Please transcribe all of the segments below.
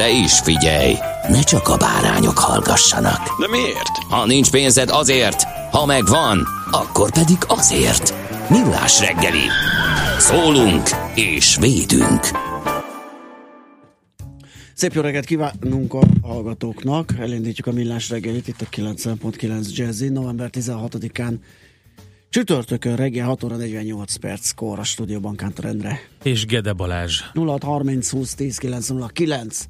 De is figyelj, ne csak a bárányok hallgassanak. De miért? Ha nincs pénzed azért, ha megvan, akkor pedig azért. Millás reggeli. Szólunk és védünk. Szép jó reggelt kívánunk a hallgatóknak. Elindítjuk a millás reggelit itt a 90.9 Jazzy. November 16-án csütörtökön reggel 6 óra 48 perc kor a stúdióban Kántor Endre. És Gede Balázs. 0630 20 10 909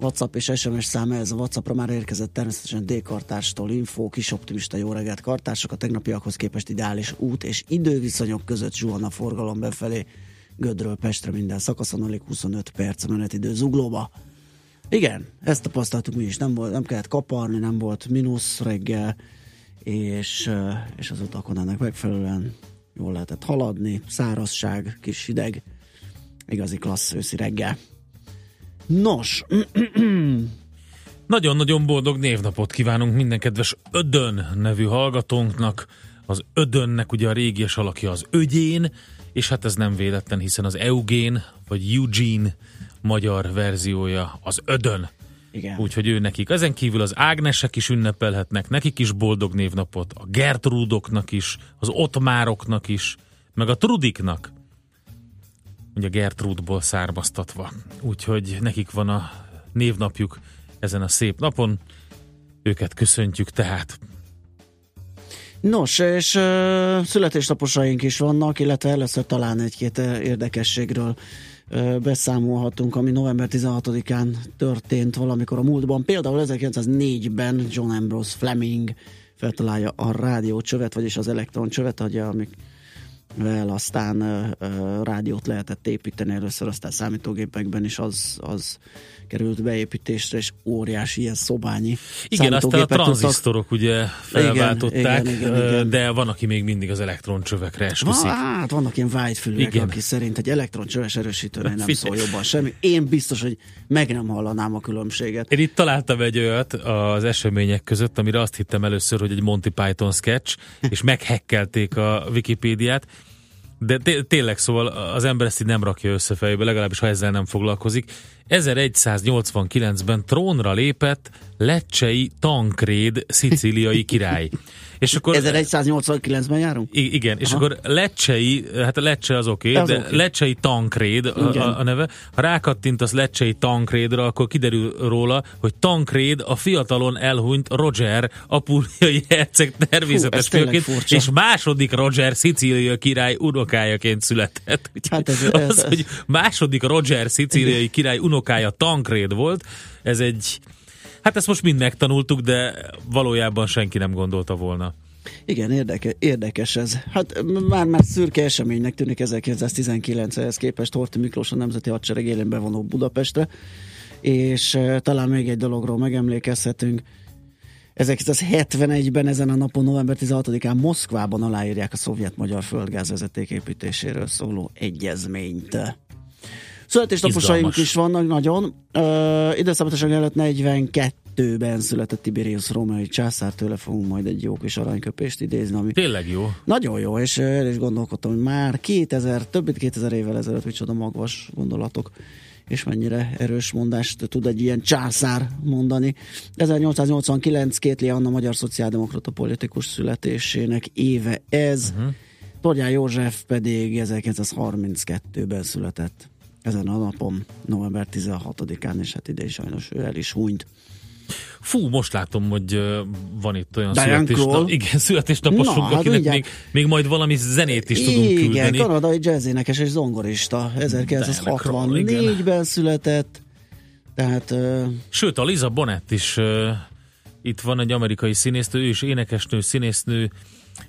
WhatsApp és SMS száma, ez a WhatsAppra már érkezett természetesen D-kartárstól info, kis optimista jó reggelt kartások, a tegnapiakhoz képest ideális út és időviszonyok között zuhan a forgalom befelé, Gödről Pestre minden szakaszon, alig 25 perc menetidő zuglóba. Igen, ezt tapasztaltuk mi is, nem, volt, nem kellett kaparni, nem volt mínusz reggel, és, eh, és az utakon ennek megfelelően jól lehetett haladni, szárazság, kis hideg, igazi klassz őszi reggel. Nos, Nagyon-nagyon boldog névnapot kívánunk minden kedves Ödön nevű hallgatónknak. Az Ödönnek ugye a régies alakja az Ögyén, és hát ez nem véletlen, hiszen az Eugén, vagy Eugene magyar verziója az Ödön. igen. Úgyhogy ő nekik. Ezen kívül az Ágnesek is ünnepelhetnek, nekik is boldog névnapot, a Gertrudoknak is, az Ottmároknak is, meg a Trudiknak. Ugye Gertrudból származtatva. Úgyhogy nekik van a névnapjuk ezen a szép napon. Őket köszöntjük tehát. Nos, és uh, születésnaposaink is vannak, illetve először talán egy-két érdekességről uh, beszámolhatunk, ami november 16-án történt valamikor a múltban. Például 1904-ben John Ambrose Fleming feltalálja a rádiócsövet, vagyis az elektroncsövet, ugye, amikvel aztán rádiót lehetett építeni először, aztán számítógépekben is az, az került beépítésre, és óriási ilyen szobányi Igen, aztán a számítógépet tudtak- tranzisztorok ugye felváltották, igen, igen, igen. de van, aki még mindig az elektroncsövekre esküszik. hát vannak ilyen vágyfülűek, Igen. aki szerint egy elektroncsöves erősítőnél nem szól jobban semmi. Én biztos, hogy meg nem hallanám a különbséget. Én itt találtam egy olyat az események között, amire azt hittem először, hogy egy Monty Python sketch, és meghekkelték a Wikipédiát, de té- tényleg szóval az ember ezt így nem rakja össze fejbe, legalábbis ha ezzel nem foglalkozik. 1189-ben trónra lépett Lecsei Tankréd szicíliai király. És akkor 1189-ben járunk? Igen, és Aha. akkor Lecsei, hát a Lecce az oké, Az okay, de oké. Lecsei Tankréd a, a, a neve. Ha rákattintasz Lecsei Tankrédra, akkor kiderül róla, hogy Tankréd a fiatalon elhunyt Roger, apuliai herceg természetes ez tényleg főként, és második Roger szicíliai király unokájaként született. Hát ez- az, ez- hogy második Roger szicíliai király unokája Tankréd volt, ez egy Hát ezt most mind megtanultuk, de valójában senki nem gondolta volna. Igen, érdeke, érdekes ez. Hát m- már, már szürke eseménynek tűnik 1919-hez képest Horthy Miklós a Nemzeti Hadsereg élén bevonó Budapestre, és uh, talán még egy dologról megemlékezhetünk. 1971-ben ezen a napon, november 16-án Moszkvában aláírják a szovjet-magyar földgázvezeték építéséről szóló egyezményt. Születésnaposaink Izgalmas. is vannak nagyon. Uh, időszámításon előtt 42-ben született Tiberius római császár, tőle fogunk majd egy jó kis aranyköpést idézni, ami Tényleg jó. nagyon jó, és el is gondolkodtam, hogy már 2000, több mint 2000 évvel ezelőtt micsoda magvas gondolatok, és mennyire erős mondást tud egy ilyen császár mondani. 1889 Kétli Anna magyar szociáldemokrata politikus születésének éve ez. Uh-huh. Tordján József pedig 1932-ben született ezen a napon, november 16-án, és hát ide is sajnos ő el is hunyt. Fú, most látom, hogy van itt olyan Diane születésnap, Kroll. igen, születésnaposunk, Na, hát akinek mindjárt. még, még majd valami zenét is tudunk Igen, küldeni. kanadai jazzénekes és zongorista. 1964-ben született. Tehát ö, Sőt, a Liza Bonnet is uh, itt van egy amerikai színésznő, ő is énekesnő, színésznő,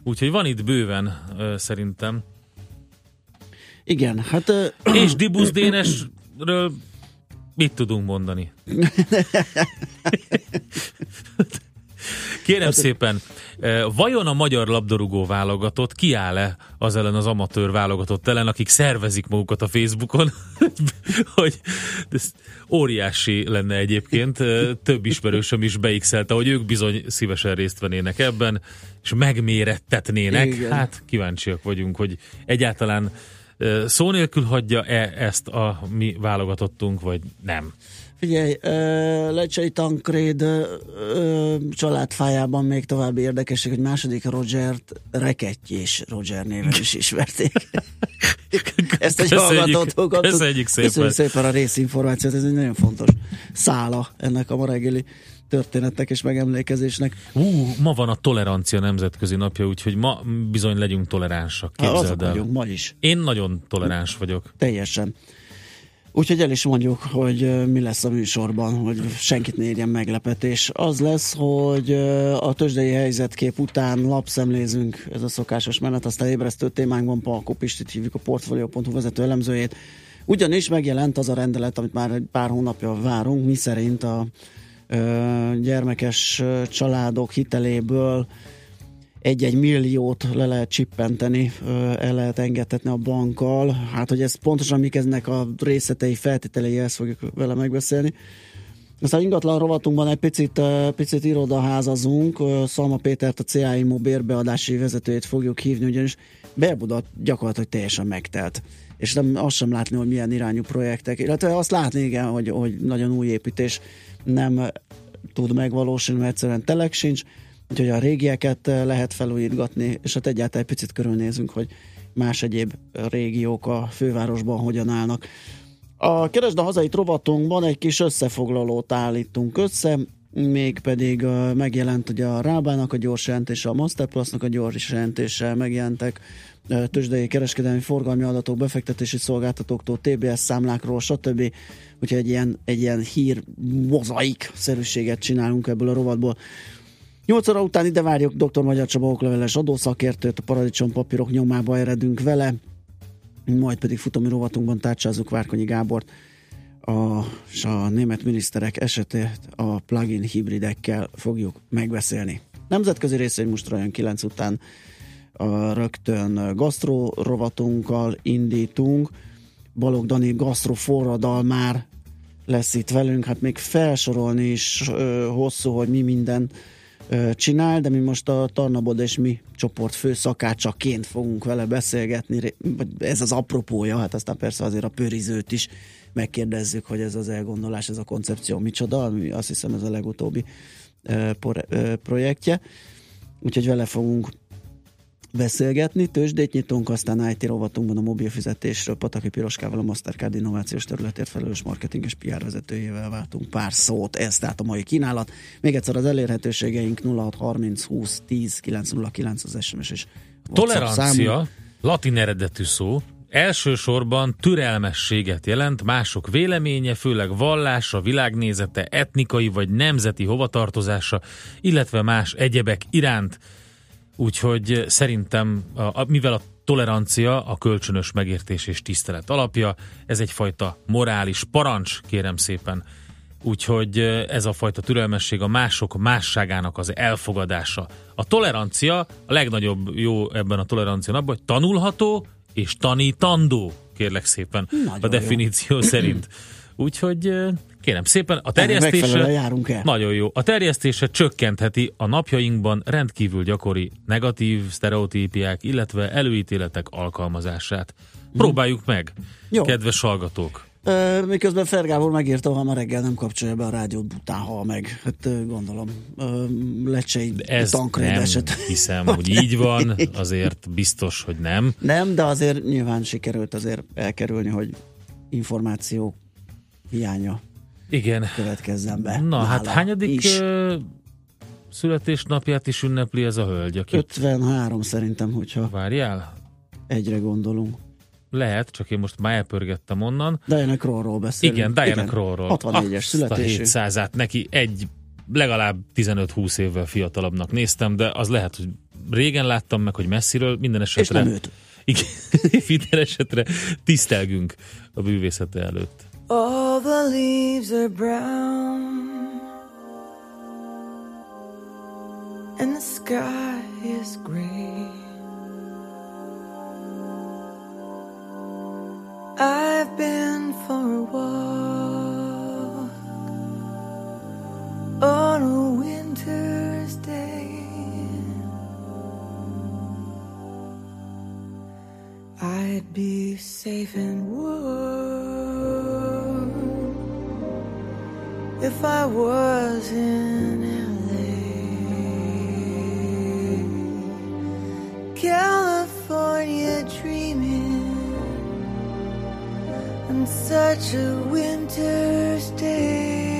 úgyhogy van itt bőven uh, szerintem. Igen, hát ö, És Dibusz Dénesről mit tudunk mondani? Kérem szépen, vajon a magyar labdarúgó válogatott kiáll-e az ellen az amatőr válogatott ellen, akik szervezik magukat a Facebookon, hogy ez óriási lenne egyébként, több ismerősöm is beixelte, hogy ők bizony szívesen részt vennének ebben, és megmérettetnének. Igen. Hát kíváncsiak vagyunk, hogy egyáltalán szó nélkül hagyja-e ezt a mi válogatottunk, vagy nem. Figyelj, Lecsei Tankréd családfájában még további érdekesség, hogy második Rogert Rekettyés Roger néven is ismerték. Ezt egy hallgatótól kaptuk. köszönjük szépen. Köszönjük szépen a részinformációt, ez egy nagyon fontos szála ennek a ma reggeli történetnek és megemlékezésnek. Ú, ma van a tolerancia nemzetközi napja, úgyhogy ma bizony legyünk toleránsak, Ha, azok képzeld el. vagyunk, ma is. Én nagyon toleráns vagyok. Teljesen. Úgyhogy el is mondjuk, hogy mi lesz a műsorban, hogy senkit ne érjen meglepetés. Az lesz, hogy a tőzsdei helyzetkép után lapszemlézünk, ez a szokásos menet, aztán ébresztő témánkban Palko Pistit hívjuk a Portfolio.hu vezető elemzőjét. Ugyanis megjelent az a rendelet, amit már egy pár hónapja várunk, mi szerint a gyermekes családok hiteléből egy-egy milliót le lehet csippenteni, el lehet engedhetni a bankkal. Hát, hogy ez pontosan mik eznek a részletei, feltételei, ezt fogjuk vele megbeszélni. Aztán ingatlan rovatunkban egy picit, picit irodaházazunk. Szalma Pétert, a CA Immo bérbeadási vezetőjét fogjuk hívni, ugyanis Belbuda gyakorlatilag teljesen megtelt. És nem, azt sem látni, hogy milyen irányú projektek, illetve azt látni, igen, hogy, hogy nagyon új építés nem tud megvalósulni, mert egyszerűen telek sincs, úgyhogy a régieket eh, lehet felújítgatni, és hát egyáltalán egy picit körülnézünk, hogy más egyéb régiók a fővárosban hogyan állnak. A Keresd a hazai rovatunkban egy kis összefoglalót állítunk össze, mégpedig uh, megjelent ugye a Rábának a gyors jelentése, a Masterplusnak a gyors jelentése, megjelentek uh, tőzsdei kereskedelmi forgalmi adatok, befektetési szolgáltatóktól, TBS számlákról, stb. Úgyhogy egy ilyen, egy ilyen hír mozaik szerűséget csinálunk ebből a rovatból. 8 óra után ide várjuk dr. Magyar Csaba okleveles adószakértőt, a paradicsom papírok nyomába eredünk vele, majd pedig futómi rovatunkban tárcsázzuk Várkonyi Gábort, a, és a német miniszterek esetét a plug-in hibridekkel fogjuk megbeszélni. Nemzetközi részvény most olyan 9 után a rögtön gasztró rovatunkkal indítunk. Balog Dani gasztró forradal már lesz itt velünk, hát még felsorolni is ö, hosszú, hogy mi minden csinál, de mi most a Tarnabod és mi csoport fő szakácsaként fogunk vele beszélgetni, ez az apropója, hát aztán persze azért a pörizőt is megkérdezzük, hogy ez az elgondolás, ez a koncepció micsoda, ami azt hiszem ez a legutóbbi projektje, úgyhogy vele fogunk beszélgetni. Tőzsdét nyitunk, aztán IT rovatunkban a mobil fizetésről Pataki Piroskával, a Mastercard innovációs területért felelős marketing és PR vezetőjével váltunk pár szót. Ez tehát a mai kínálat. Még egyszer az elérhetőségeink 0630 20 10 909 az SMS és. Tolerancia, latin eredetű szó, elsősorban türelmességet jelent, mások véleménye, főleg vallása, világnézete, etnikai vagy nemzeti hovatartozása, illetve más egyebek iránt. Úgyhogy szerintem, a, a, mivel a tolerancia a kölcsönös megértés és tisztelet alapja, ez egyfajta morális parancs, kérem szépen. Úgyhogy ez a fajta türelmesség a mások másságának az elfogadása. A tolerancia, a legnagyobb jó ebben a tolerancia napban, hogy tanulható és tanítandó, kérlek szépen, Nagyon a jó. definíció szerint. Úgyhogy eh, kérem szépen, a terjesztése járunk el. nagyon jó. A terjesztése csökkentheti a napjainkban rendkívül gyakori negatív sztereotípiák, illetve előítéletek alkalmazását. Próbáljuk meg, Jó. kedves hallgatók. Ö, miközben Fergábor megírta, ha ma reggel nem kapcsolja be a rádiót, bután hal meg. Hát ö, gondolom, ö, lecsei Ez tankréd nem eset. hiszem, hogy így van, azért biztos, hogy nem. Nem, de azért nyilván sikerült azért elkerülni, hogy információ hiánya Igen. következzen be. Na, hát hányadik is. születésnapját is ünnepli ez a hölgy, aki... 53 szerintem, hogyha Várjál? egyre gondolunk. Lehet, csak én most már elpörgettem onnan. Diana Krollról beszélünk. Igen, Diana Krollról. 64-es Azt születésű. A 700-át neki egy legalább 15-20 évvel fiatalabbnak néztem, de az lehet, hogy régen láttam meg, hogy messziről, minden És esetre... nem őt. Igen, minden esetre tisztelgünk a bűvészete előtt. All the leaves are brown and the sky is gray. I've been for a walk on a winter's day. I'd be safe and warm if I was in LA. California dreaming on such a winter's day.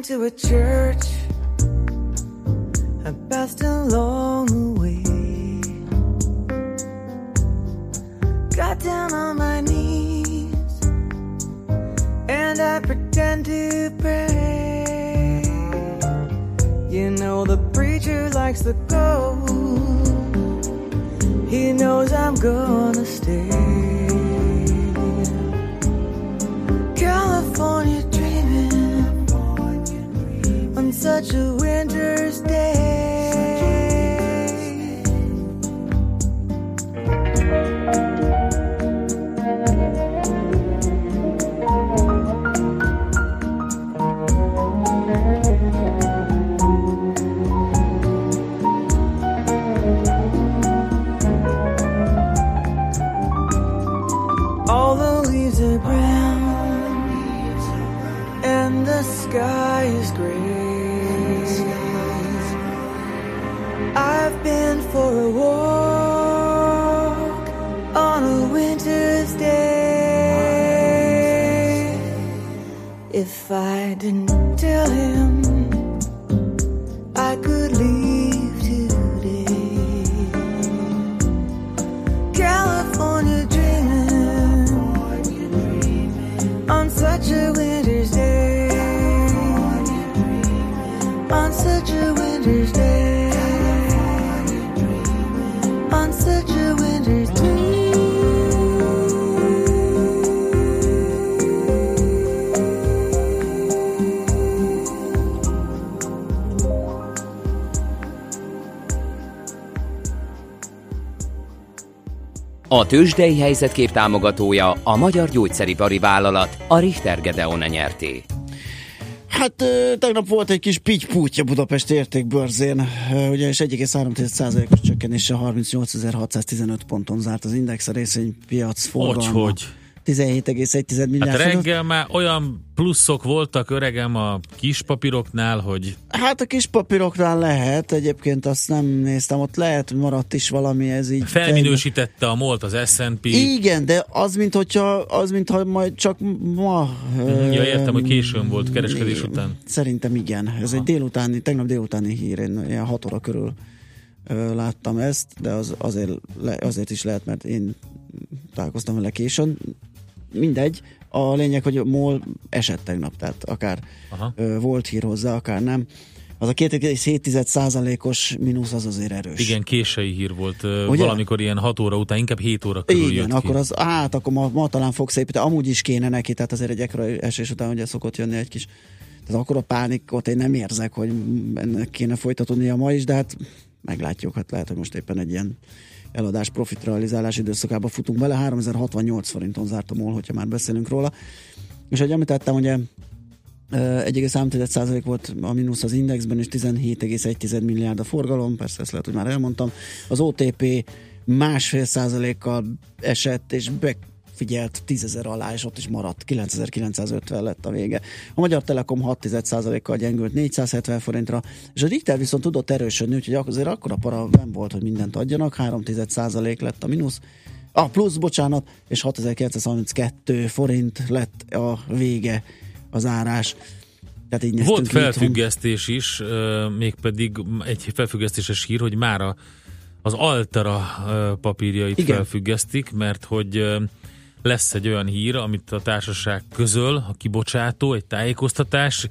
Into a church, I passed along the way. Got down on my knees, and I pretend to pray. You know, the preacher likes the go, he knows I'm gonna stay. Such a winter's day. If I didn't tell him A tőzsdei helyzetkép támogatója a Magyar Gyógyszeripari Vállalat, a Richter Gedeon nyerté. Hát tegnap volt egy kis pitty Budapest értékbörzén, ugyanis 1,3%-os csökkenéssel 38.615 ponton zárt az Index a részvénypiac forgalma. Hogy, 17,1 Hát milliárd forint. reggel már olyan pluszok voltak öregem a kis papíroknál, hogy Hát a kis papíroknál lehet, egyébként azt nem néztem, ott lehet, maradt is valami, ez így... felminősítette a MOLT az S&P. Igen, de az, mint hogyha, az, mintha majd csak ma... Mhm, Ja, értem, hogy későn volt kereskedés igen. után. Szerintem igen. Ez egy délutáni, tegnap délutáni hír, én ilyen 6 óra körül láttam ezt, de az azért, le, azért is lehet, mert én találkoztam vele későn. Mindegy, a lényeg, hogy a MOL esett tegnap, tehát akár Aha. volt hír hozzá, akár nem. Az a 2,7%-os mínusz az azért erős. Igen, késői hír volt. Ugye? Valamikor ilyen 6 óra után, inkább 7 óra körül Igen, akkor ki. az, hát akkor ma, ma talán fog szépíteni, amúgy is kéne neki, tehát azért egy ekkora esés után ugye szokott jönni egy kis, tehát akkor a pánikot én nem érzek, hogy ennek kéne folytatódnia ma is, de hát meglátjuk, hát lehet, hogy most éppen egy ilyen eladás profit realizálás időszakába futunk bele, 3068 forinton zárt a MOL, hogyha már beszélünk róla. És ahogy említettem, ugye Ö, 1,3% volt a mínusz az indexben, és 17,1 milliárd a forgalom, persze ezt lehet, hogy már elmondtam. Az OTP másfél százalékkal esett, és befigyelt 10 ezer alá, és ott is maradt, 9950 lett a vége. A Magyar Telekom 6 kal gyengült 470 forintra, és a Richter viszont tudott erősödni, úgyhogy azért akkora para nem volt, hogy mindent adjanak, 3 százalék lett a mínusz, a plusz, bocsánat, és 6932 forint lett a vége az árás. Tehát így Volt néztünk itthon. felfüggesztés is, mégpedig egy felfüggesztéses hír, hogy mára az Altera papírjait Igen. felfüggesztik, mert hogy lesz egy olyan hír, amit a társaság közöl, a kibocsátó, egy tájékoztatás,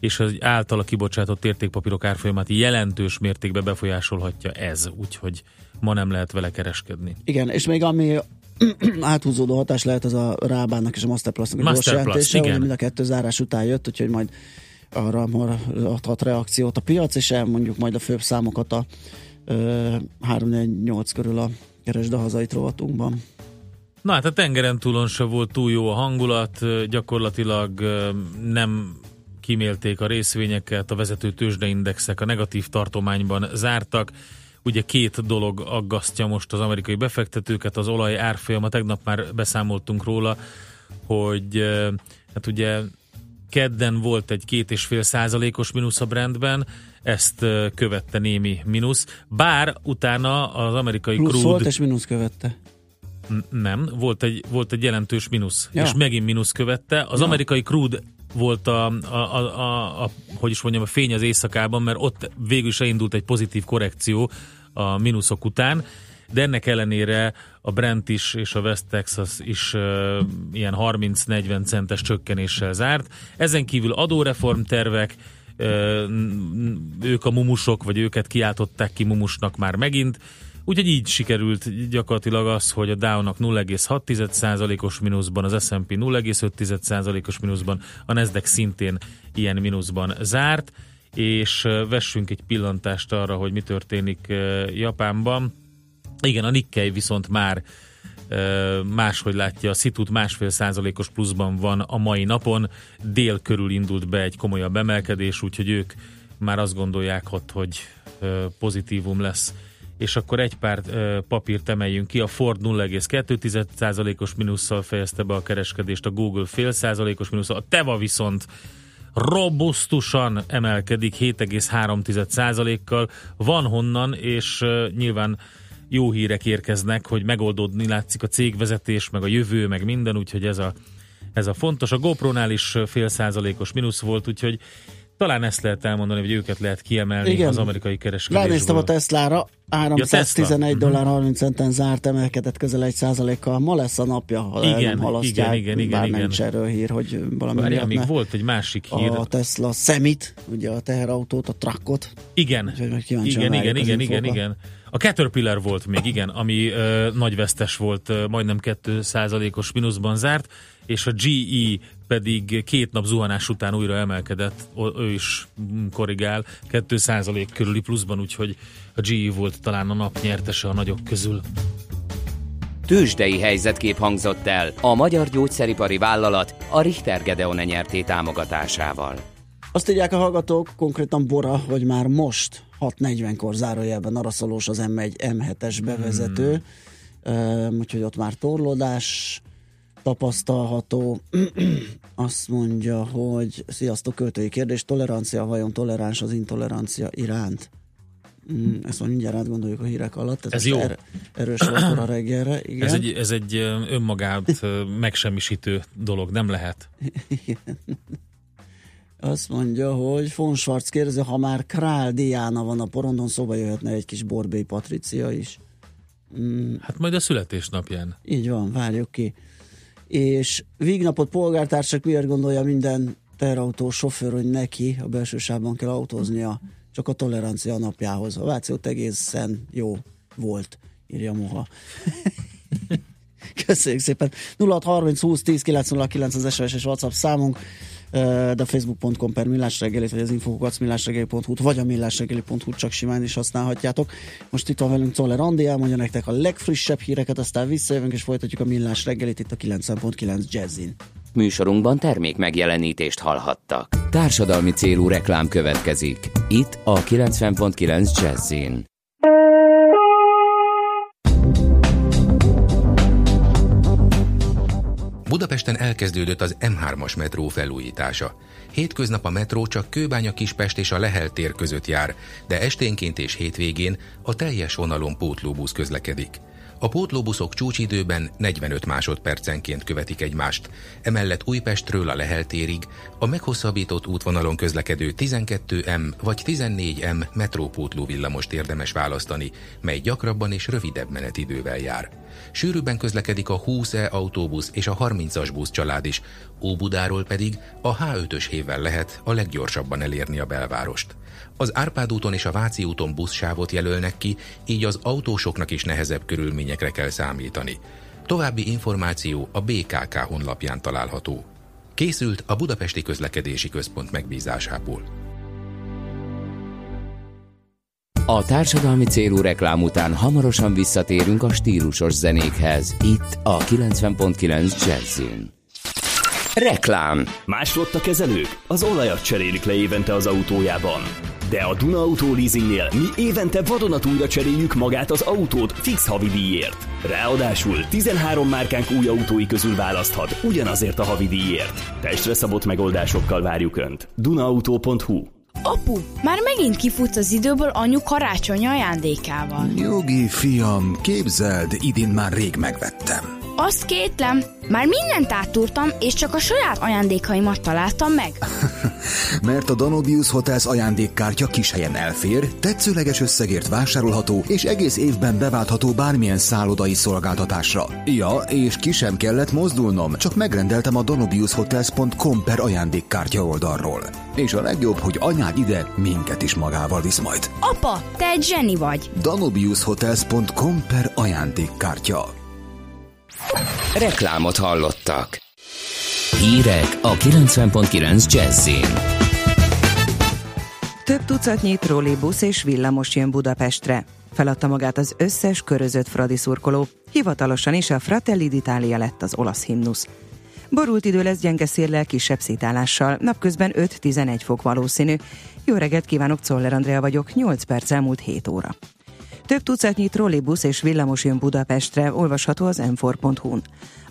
és az általa kibocsátott értékpapírok árfolyamát jelentős mértékben befolyásolhatja ez, úgyhogy ma nem lehet vele kereskedni. Igen, és még ami áthúzódó hatás lehet az a Rábának és a Masterplusnak a Masterplus, jelentése, igen. hogy mind a kettő zárás után jött, úgyhogy majd arra adhat reakciót a piac, és elmondjuk majd a főbb számokat a ö, 3-4-8 körül a keresd a hazait rovatunkban. Na hát a tengeren túlon se volt túl jó a hangulat, gyakorlatilag nem kimélték a részvényeket, a vezető tőzsdeindexek a negatív tartományban zártak. Ugye két dolog aggasztja most az amerikai befektetőket, az olaj árfolyama, tegnap már beszámoltunk róla, hogy hát ugye kedden volt egy két és fél százalékos mínusz a Brentben, ezt követte némi mínusz, bár utána az amerikai Plusz crude... volt és mínusz követte. Nem, volt egy, volt egy jelentős mínusz, Ja. és megint mínusz követte. Az Ja. amerikai crude volt a, a, a, a, a, hogy is mondjam, a fény az éjszakában, mert ott végül is elindult egy pozitív korrekció a mínuszok után, de ennek ellenére a Brent is és a West Texas is uh, ilyen 30-40 centes csökkenéssel zárt. Ezen kívül adóreform tervek, ö, n- ők a mumusok, vagy őket kiáltották ki mumusnak már megint. Úgyhogy így sikerült gyakorlatilag az, hogy a Dow-nak 0,6%-os mínuszban, az S&P 0,5%-os mínuszban, a Nasdaq szintén ilyen mínuszban zárt, és vessünk egy pillantást arra, hogy mi történik Japánban. Igen, a Nikkei viszont már máshogy látja, a Szitut másfél százalékos pluszban van a mai napon, dél körül indult be egy komolyabb emelkedés, úgyhogy ők már azt gondolják ott, hogy pozitívum lesz. És akkor egy pár papírt emeljünk ki. A Ford 0,2%-os mínusszal fejezte be a kereskedést, a Google fél százalékos mínusszal, a Teva viszont robusztusan emelkedik 7,3%-kal. Van honnan, és nyilván jó hírek érkeznek, hogy megoldódni látszik a cégvezetés, meg a jövő, meg minden, úgyhogy ez a, ez a fontos. A GoPro-nál is fél százalékos mínusz volt, úgyhogy talán ezt lehet elmondani, hogy őket lehet kiemelni Igen. az amerikai kereskedésből. Ránéztem a Teslára, 311 Tesla? dollár 30 centen zárt, emelkedett közel 1 százalékkal. Ma lesz a napja, ha Igen, nem halasztják, igen, igen, bár igen, nincs igen. erről hír, hogy valami Várjál, még volt egy másik hír. a Tesla Semit, ugye a teherautót, a truckot. Igen, igen, igen, igen, igen, infókat. igen. A Caterpillar volt még, igen, ami ö, nagy vesztes volt, ö, majdnem 2%-os mínuszban zárt, és a GE pedig két nap zuhanás után újra emelkedett, o- ő is korrigál, 2% körüli pluszban, úgyhogy a GE volt talán a nap nyertese a nagyok közül. Tőzsdei helyzetkép hangzott el a Magyar Gyógyszeripari Vállalat a Richter Gedeon nyerté támogatásával. Azt írják a hallgatók, konkrétan Bora, hogy már most 6.40-kor zárójelben araszolós az M1 M7-es bevezető, hmm. úgyhogy ott már torlódás tapasztalható. Azt mondja, hogy sziasztok, költői kérdés, tolerancia, vajon toleráns az intolerancia iránt? Mm, ezt majd mindjárt átgondoljuk a hírek alatt. Ez most jó. Er, erős volt a reggelre. Igen. Ez egy, ez egy önmagát megsemmisítő dolog, nem lehet. Azt mondja, hogy von Schwarz kérdezi, ha már Král Diana van a porondon, szóba jöhetne egy kis Borbély Patricia is. Mm, Hát majd a születésnapján. így van, várjuk ki. És Vignapot polgártársak miért gondolja minden teherautó sofőr, hogy neki a belső sávban kell autóznia, csak a tolerancia napjához. A Váci ott egészen jó volt, írja Moha. Köszönjük szépen. 0630 20 10 909 az SMS és WhatsApp számunk, de facebook.com per millásreggelit, vagy az infokukat vagy a millásreggeli.hu csak simán is használhatjátok. Most itt van velünk Czoller Andi, elmondja nektek a legfrissebb híreket, aztán visszajövünk és folytatjuk a millás reggelit itt a 90.9 Jazzin. Műsorunkban termék megjelenítést hallhattak. Társadalmi célú reklám következik. Itt a 90.9 Jazzin. Budapesten elkezdődött az M3-as metró felújítása. Hétköznap a metró csak Kőbánya Kispest és a Lehel tér között jár, de esténként és hétvégén a teljes vonalon pótlóbusz közlekedik. A pótlóbuszok csúcsidőben 45 másodpercenként követik egymást, emellett Újpestről a Lehel térig a meghosszabbított útvonalon közlekedő 12M vagy 14M metrópótló villamost érdemes választani, mely gyakrabban és rövidebb menetidővel jár. Sűrűbben közlekedik a 20E autóbusz és a 30-as busz család is, Óbudáról pedig a H5-ös hévvel lehet a leggyorsabban elérni a belvárost. Az Árpád úton és a Váci úton buszsávot jelölnek ki, így az autósoknak is nehezebb körülményekre kell számítani. További információ a BKK honlapján található. Készült a Budapesti Közlekedési Központ megbízásából. A társadalmi célú reklám után hamarosan visszatérünk a stílusos zenékhez. Itt a 90.9 Jazzin. Reklám Más a kezelők? Az olajat cserélik le évente az autójában. De a Duna Auto Leasingnél mi évente vadonatújra cseréljük magát az autót fix havi díjért. Ráadásul 13 márkánk új autói közül választhat ugyanazért a havi díjért. Testre szabott megoldásokkal várjuk Önt. dunaauto.hu Apu, már megint kifutsz az időből anyu karácsony ajándékával. Nyugi, fiam, képzeld, idén már rég megvettem. Azt kétlem, már mindent átúrtam, és csak a saját ajándékaimat találtam meg. Mert a Danubius Hotels ajándékkártya kis helyen elfér, tetszőleges összegért vásárolható, és egész évben beváltható bármilyen szállodai szolgáltatásra. Ja, és ki sem kellett mozdulnom, csak megrendeltem a danubiushotels.com per ajándékkártya oldalról. És a legjobb, hogy anyád ide minket is magával visz majd. Apa, te egy zseni vagy. danubiushotels.com per ajándékkártya. Reklámot hallottak. Hírek a 90.9 Jazzin. Több tucatnyi trollibusz és villamos jön Budapestre. Feladta magát az összes körözött fradi szurkoló. Hivatalosan is a Fratelli d'Italia lett az olasz himnusz. Borult idő lesz gyenge széllel, kisebb szétálással. Napközben 5-11 fok valószínű. Jó reggelt kívánok, Czoller Andrea vagyok, 8 perc elmúlt 7 óra. Több tucatnyi trollibusz és villamos jön Budapestre, olvasható az m4.hu-n.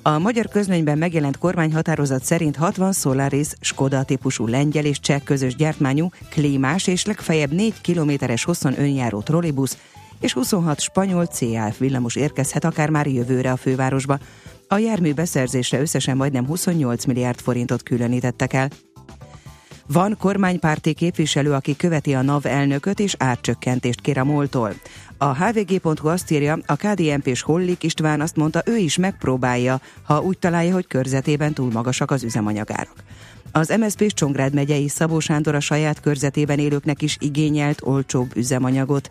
A magyar közlönyben megjelent kormányhatározat szerint 60 Solaris Skoda típusú lengyel és cseh közös gyártmányú, klímás és legfeljebb 4 kilométeres hosszon önjáró trollibusz és 26 spanyol CAF villamos érkezhet akár már jövőre a fővárosba. A jármű beszerzésre összesen majdnem 28 milliárd forintot különítettek el. Van kormánypárti képviselő, aki követi a NAV elnököt és árcsökkentést kér a moltól. A hvg.hu azt írja, a KDNP és Hollik István azt mondta, ő is megpróbálja, ha úgy találja, hogy körzetében túl magasak az üzemanyagárak. Az MSZP és Csongrád megyei Szabó Sándor a saját körzetében élőknek is igényelt olcsóbb üzemanyagot.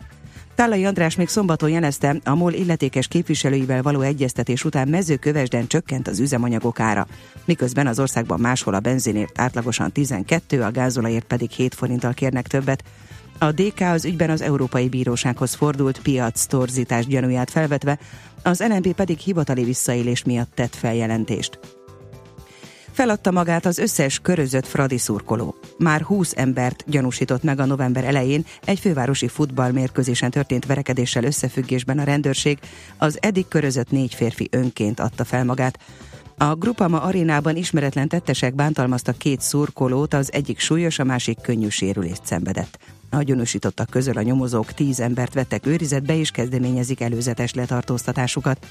Tálai András még szombaton jelezte, a MOL illetékes képviselőivel való egyeztetés után mezőkövesden csökkent az üzemanyagok ára, miközben az országban máshol a benzinért átlagosan 12, a gázolajért pedig 7 forinttal kérnek többet. A DK az ügyben az Európai Bírósághoz fordult piac torzítás gyanúját felvetve, az LNP pedig hivatali visszaélés miatt tett feljelentést. Feladta magát az összes körözött fradi szurkoló. Már 20 embert gyanúsított meg a november elején egy fővárosi futballmérkőzésen történt verekedéssel összefüggésben a rendőrség, az eddig körözött négy férfi önként adta fel magát. A Grupama arénában ismeretlen tettesek bántalmaztak két szurkolót, az egyik súlyos, a másik könnyű sérülést szenvedett. A gyanúsítottak közül a nyomozók tíz embert vettek őrizetbe és kezdeményezik előzetes letartóztatásukat.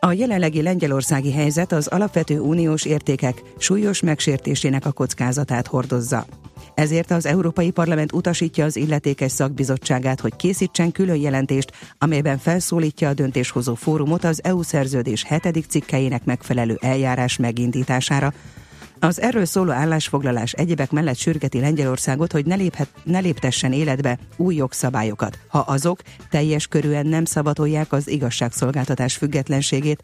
A jelenlegi lengyelországi helyzet az alapvető uniós értékek súlyos megsértésének a kockázatát hordozza. Ezért az Európai Parlament utasítja az illetékes szakbizottságát, hogy készítsen külön jelentést, amelyben felszólítja a döntéshozó fórumot az EU szerződés hetedik cikkeinek megfelelő eljárás megindítására, az erről szóló állásfoglalás egyebek mellett sürgeti Lengyelországot, hogy ne, léphet, ne léptessen életbe új jogszabályokat, ha azok teljes körűen nem szabadolják az igazságszolgáltatás függetlenségét,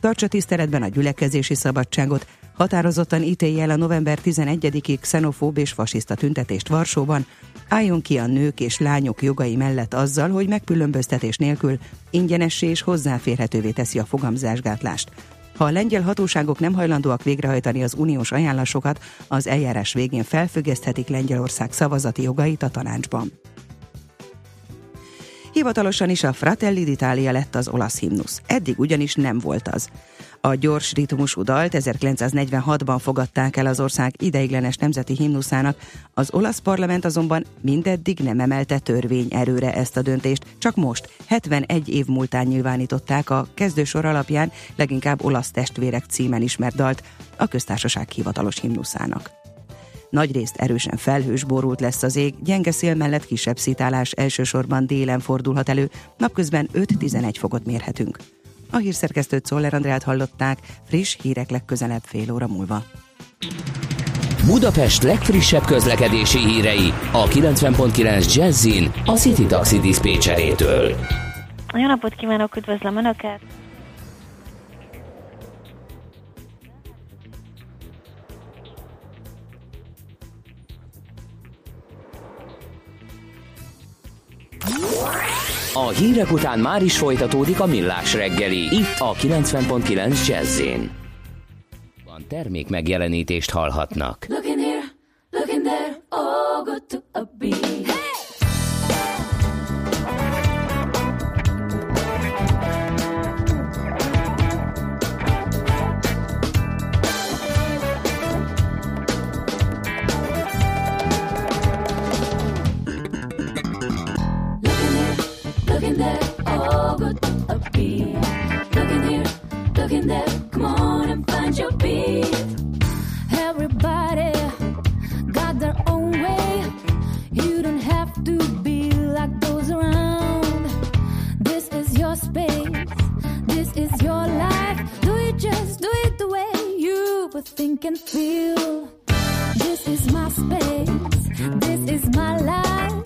tartsa tiszteletben a gyülekezési szabadságot, határozottan ítélje el a november 11-i xenofób és fasiszta tüntetést Varsóban, álljon ki a nők és lányok jogai mellett azzal, hogy megkülönböztetés nélkül ingyenessé és hozzáférhetővé teszi a fogamzásgátlást Ha a lengyel hatóságok nem hajlandóak végrehajtani az uniós ajánlásokat, az eljárás végén felfüggeszthetik Lengyelország szavazati jogait a tanácsban. Hivatalosan is a Fratelli d'Italia lett az olasz himnusz. Eddig ugyanis nem volt az. A gyors ritmusú dalt 1946-ban fogadták el az ország ideiglenes nemzeti himnuszának, az olasz parlament azonban mindeddig nem emelte törvény erőre ezt a döntést, csak most, 71 év múltán nyilvánították a kezdősor alapján leginkább olasz testvérek címen ismert dalt a köztársaság hivatalos himnuszának. Nagyrészt erősen felhős borult lesz az ég, gyenge szél mellett kisebb szitálás elsősorban délen fordulhat elő, napközben 5-11 fokot mérhetünk. A hírszerkesztőt Szoller Andrát hallották, friss hírek legközelebb fél óra múlva. Budapest legfrissebb közlekedési hírei a 90.9 Jazzin a City Taxi Dispécsejétől. Jó napot kívánok, üdvözlöm Önöket! A hírek után már is folytatódik a millás reggeli, itt a 90.9 Jazzin. Van termék megjelenítést hallhatnak. Look here, look there, oh, good to a beat. Beat. Look in here, look in there, come on and find your beat. Everybody got their own way. You don't have to be like those around. This is your space, this is your life. Do it just do it the way you would think and feel. This is my space, this is my life.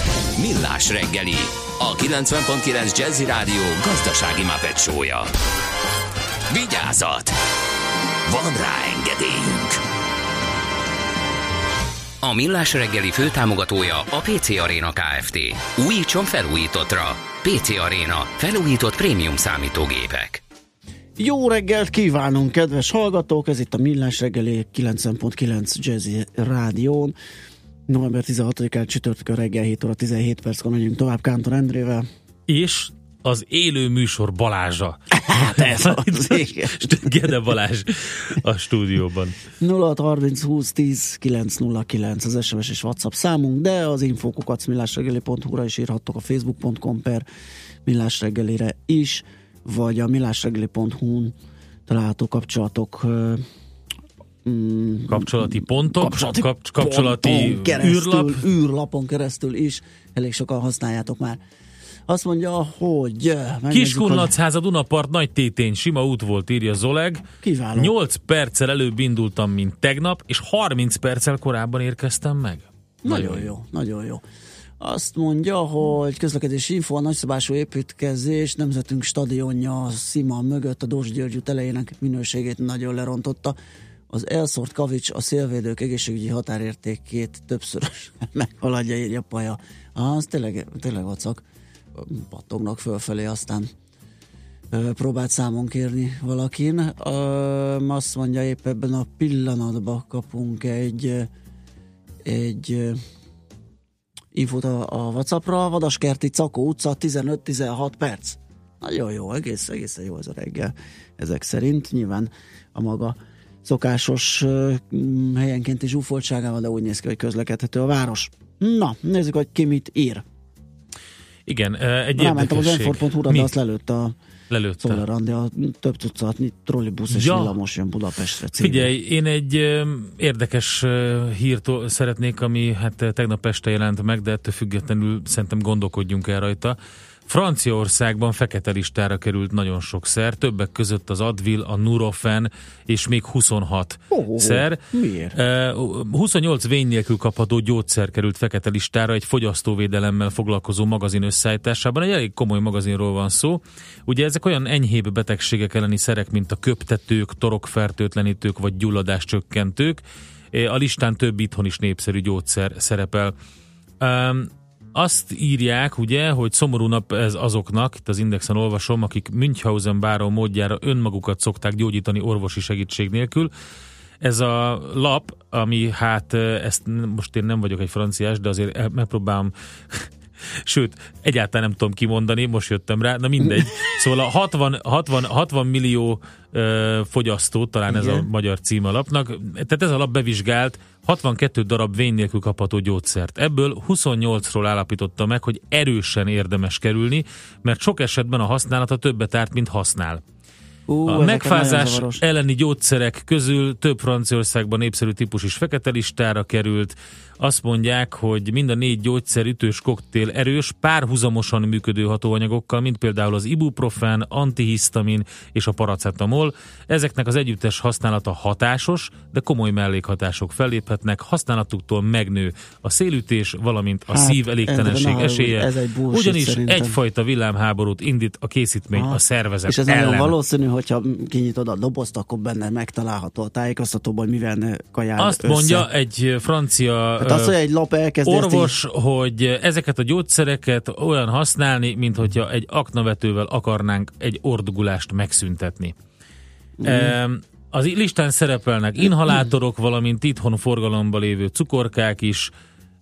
Millás reggeli, a 90.9 Jazzy Rádió gazdasági mapetsója. Vigyázat! Van rá engedélyünk! A Millás reggeli főtámogatója a PC Arena Kft. Újítson felújítottra. PC Arena. Felújított prémium számítógépek. Jó reggelt kívánunk, kedves hallgatók! Ez itt a Millás reggeli 90.9 Jazzy Rádión. November 16-án csütörtökön reggel 7 óra 17 perckor megyünk tovább Kántor Endrével. És az élő műsor Balázsa. Hát ez az. Gede Balázs a stúdióban. 0630 20 10 909 az SMS és WhatsApp számunk, de az infokukat millásreggeli.hu-ra is írhattok a facebook.com per millásreggelire is, vagy a millásreggeli.hu-n található kapcsolatok mm, Kapcsolati pontok, kapcsolati, kap, kapcsolati keresztül, űrlap. űrlapon keresztül is elég sokan használjátok már. Azt mondja, hogy eh, megnézzük, hogy- Kiskunlachháza Dunapart nagy tétény, sima út volt, írja Zoleg. Kiváló. 8 perccel előbb indultam, mint tegnap, és 30 perccel korábban érkeztem meg. Nagyon jó, nagyon jó. Azt mondja, hogy közlekedési info, a nagyszabású építkezés nemzetünk stadionja a Szima mögött a Dós György út elejének minőségét nagyon lerontotta. Az elszórt kavics a szélvédők egészségügyi határértékét többszörös meghaladja, írja Paja. Ah, az tényleg, tényleg vacak. Pattognak fölfelé, aztán próbált számon kérni valakin. Azt mondja, épp ebben a pillanatban kapunk egy egy infót a, a Whatsappra, Vadaskerti Cakó utca 15-16 perc. Nagyon jó, egész, egészen jó ez a reggel ezek szerint. Nyilván a maga szokásos mm, helyenkénti zsúfoltságával, de úgy néz ki, hogy közlekedhető a város. Na, nézzük, hogy ki mit ír. Igen, egy Rámentem az m de azt lelőtte a Lelőtte. Andi, a több tucat trollibusz és Ja. villamos jön Budapestre című. Figyelj, én egy ö, érdekes ö, hírt szeretnék, ami hát tegnap este jelent meg, de ettől függetlenül szerintem gondolkodjunk el rajta. Franciaországban fekete listára került nagyon sok szer, többek között az Advil, a Nurofen és még 26 Ó, szer. miért? Ö, 28 vény nélkül kapható gyógyszer került fekete listára egy fogyasztóvédelemmel foglalkozó magazin összeállításában. Egy elég komoly magazinról van szó. Ugye ezek olyan enyhébb betegségek elleni szerek, mint a köptetők, torokfertőtlenítők vagy gyulladáscsökkentők. A listán több itthon is népszerű gyógyszer szerepel. Azt írják, ugye, hogy szomorú nap ez azoknak, itt az Indexen olvasom, akik Münchhausen báró módjára önmagukat szokták gyógyítani orvosi segítség nélkül. Ez a lap, ami hát ezt most én nem vagyok egy franciás, de azért megpróbálom Sőt, egyáltalán nem tudom kimondani, most jöttem rá, na mindegy. Szóval a 60, 60, 60 millió fogyasztó, talán ez a Igen. magyar cím a lapnak, tehát ez a lap bevizsgált 62 darab vény nélkül kapható gyógyszert. Ebből 28-ról állapította meg, hogy erősen érdemes kerülni, mert sok esetben a használata többet árt, mint használ. Ú, A megfázás elleni gyógyszerek közül több Franciaországban népszerű típus is fekete listára került. Azt mondják, hogy mind a négy gyógyszer ütős koktél erős, párhuzamosan működő hatóanyagokkal, mint például az ibuprofen, antihisztamin és a paracetamol. Ezeknek az együttes használata hatásos, de komoly mellékhatások felléphetnek. Használatuktól megnő a szélütés, valamint a Hát, szív elégtelenség esélye. ez egy Ugyanis szerintem. egyfajta villámháborút indít a készítmény Aha. a szervezet És ez ellen. nagyon valószínű, hogyha kinyitod a dobozt, akkor benne megtalálható a tájékoztatóban, hogy mivel kajál Azt össze. mondja egy francia Hát az, hogy egy lap elkezdi ezt orvos, hogy ezeket a gyógyszereket olyan használni, mint hogyha egy aknavetővel akarnánk egy ordugulást megszüntetni. Mm. Az listán szerepelnek inhalátorok, valamint itthon forgalomban lévő cukorkák is.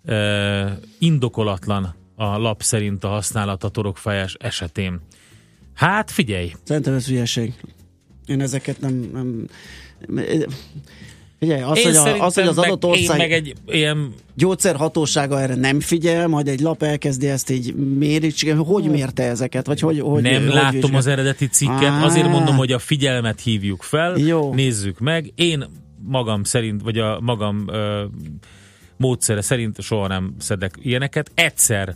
E, indokolatlan a lap szerint a használat a torokfájás esetén. Hát figyelj! Szerintem ez hülyeség. Én ezeket nem... nem Figyelj, az, Én hogy, a, az, hogy az adott ország meg egy ilyen gyógyszerhatósága erre nem figyel, majd egy lap elkezdi ezt így mérni, hogy mérte ezeket, vagy hogy, hogy nem hogy látom vizsgál? az eredeti cikket, Á. azért mondom, hogy a figyelmet hívjuk fel, Jó. nézzük meg. Én magam szerint, vagy a magam ö, módszere szerint soha nem szedek ilyeneket. Egyszer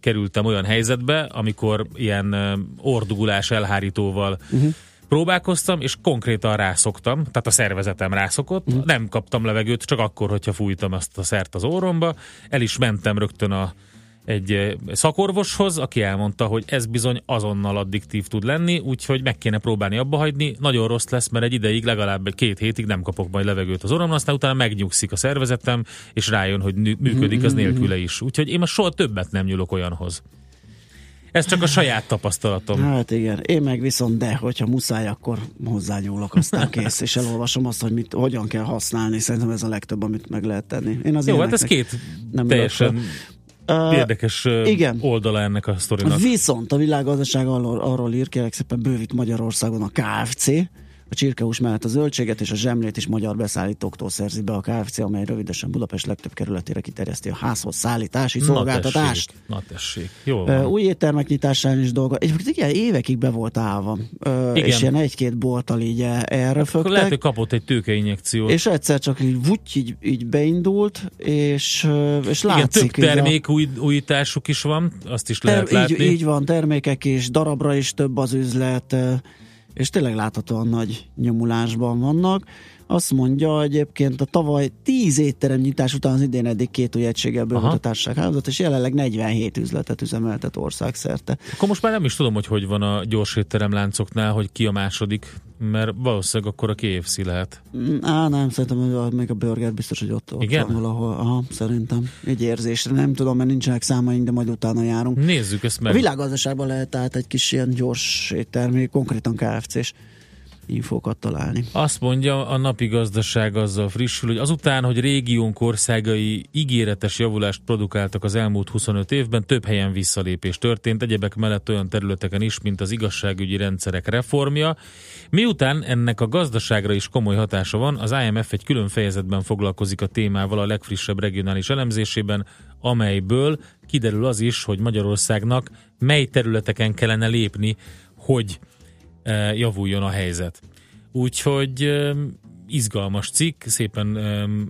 kerültem olyan helyzetbe, amikor ilyen ö, ordugulás elhárítóval uh-huh. Próbálkoztam, és konkrétan rászoktam, tehát a szervezetem rászokott, uh-huh. nem kaptam levegőt, csak akkor, hogyha fújtam azt a szert az orromba, el is mentem rögtön a egy eh, szakorvoshoz, aki elmondta, hogy ez bizony azonnal addiktív tud lenni, úgyhogy meg kéne próbálni abba hagyni. Nagyon rossz lesz, mert egy ideig, legalább két hétig nem kapok majd levegőt az orromon, aztán utána megnyugszik a szervezetem, és rájön, hogy működik az nélküle is. Úgyhogy én most soha többet nem nyúlok olyanhoz. Ez csak a saját tapasztalatom. Hát igen, én meg viszont de, hogyha muszáj, akkor hozzányúlok, aztán kész, és elolvasom azt, hogy mit, hogyan kell használni. Szerintem ez a legtöbb, amit meg lehet tenni. Én az Jó, hát ez két nem teljesen. Ö, érdekes igen. oldala ennek a sztorinak. Viszont a világgazdaság arról, arról ír, kérlek szépen bővít Magyarországon a KFC, a csirkehús mellett a zöldséget és a zsemlét is magyar beszállítóktól szerzi be a KFC, amely rövidesen Budapest legtöbb kerületére kiterjeszti a házhoz szállítási szolgáltatást. tessék, na tessék. Jó van. Új éttermek nyitásán is dolga. Egyébként igen, évekig be volt állva. Ö, Igen. És ilyen egy-két bolttal így el- erre Akkor lehet, hogy kapott egy tőkeinjekciót. És egyszer csak így vuty, így, így beindult, és, és Igen, látszik. több így a- termék új, újításuk is van, azt is lehet Ter- látni. így, így van, termékek is, darabra is több az üzlet, és tényleg láthatóan nagy nyomulásban vannak. Azt mondja egyébként a tavaly 10 étterem nyitás után az idén eddig két új egységgel bővült a társaság hálózat, és jelenleg 47 üzletet üzemeltet országszerte. Akkor most már nem is tudom, hogy hogy van a gyors étteremláncoknál, hogy ki a második, mert valószínűleg akkor a KFC lehet. Mm, Á, nem, szerintem még a burger biztos, hogy ott, ott Igen? van valahol. Aha, szerintem. Egy érzésre. Nem tudom, mert nincsenek számaink, de majd utána járunk. Nézzük ezt meg. A világgazdaságban lehet tehát egy kis ilyen gyors éttermi, konkrétan KFC-s infókat találni. Azt mondja, a napi gazdaság azzal frissül, hogy azután, hogy régiónk országai ígéretes javulást produkáltak az elmúlt 25 évben, több helyen visszalépés történt, egyebek mellett olyan területeken is, mint az igazságügyi rendszerek reformja. Miután ennek a gazdaságra is komoly hatása van, az IMF egy külön fejezetben foglalkozik a témával a legfrissebb regionális elemzésében, amelyből kiderül az is, hogy Magyarországnak mely területeken kellene lépni, hogy javuljon a helyzet. Úgyhogy izgalmas cikk, szépen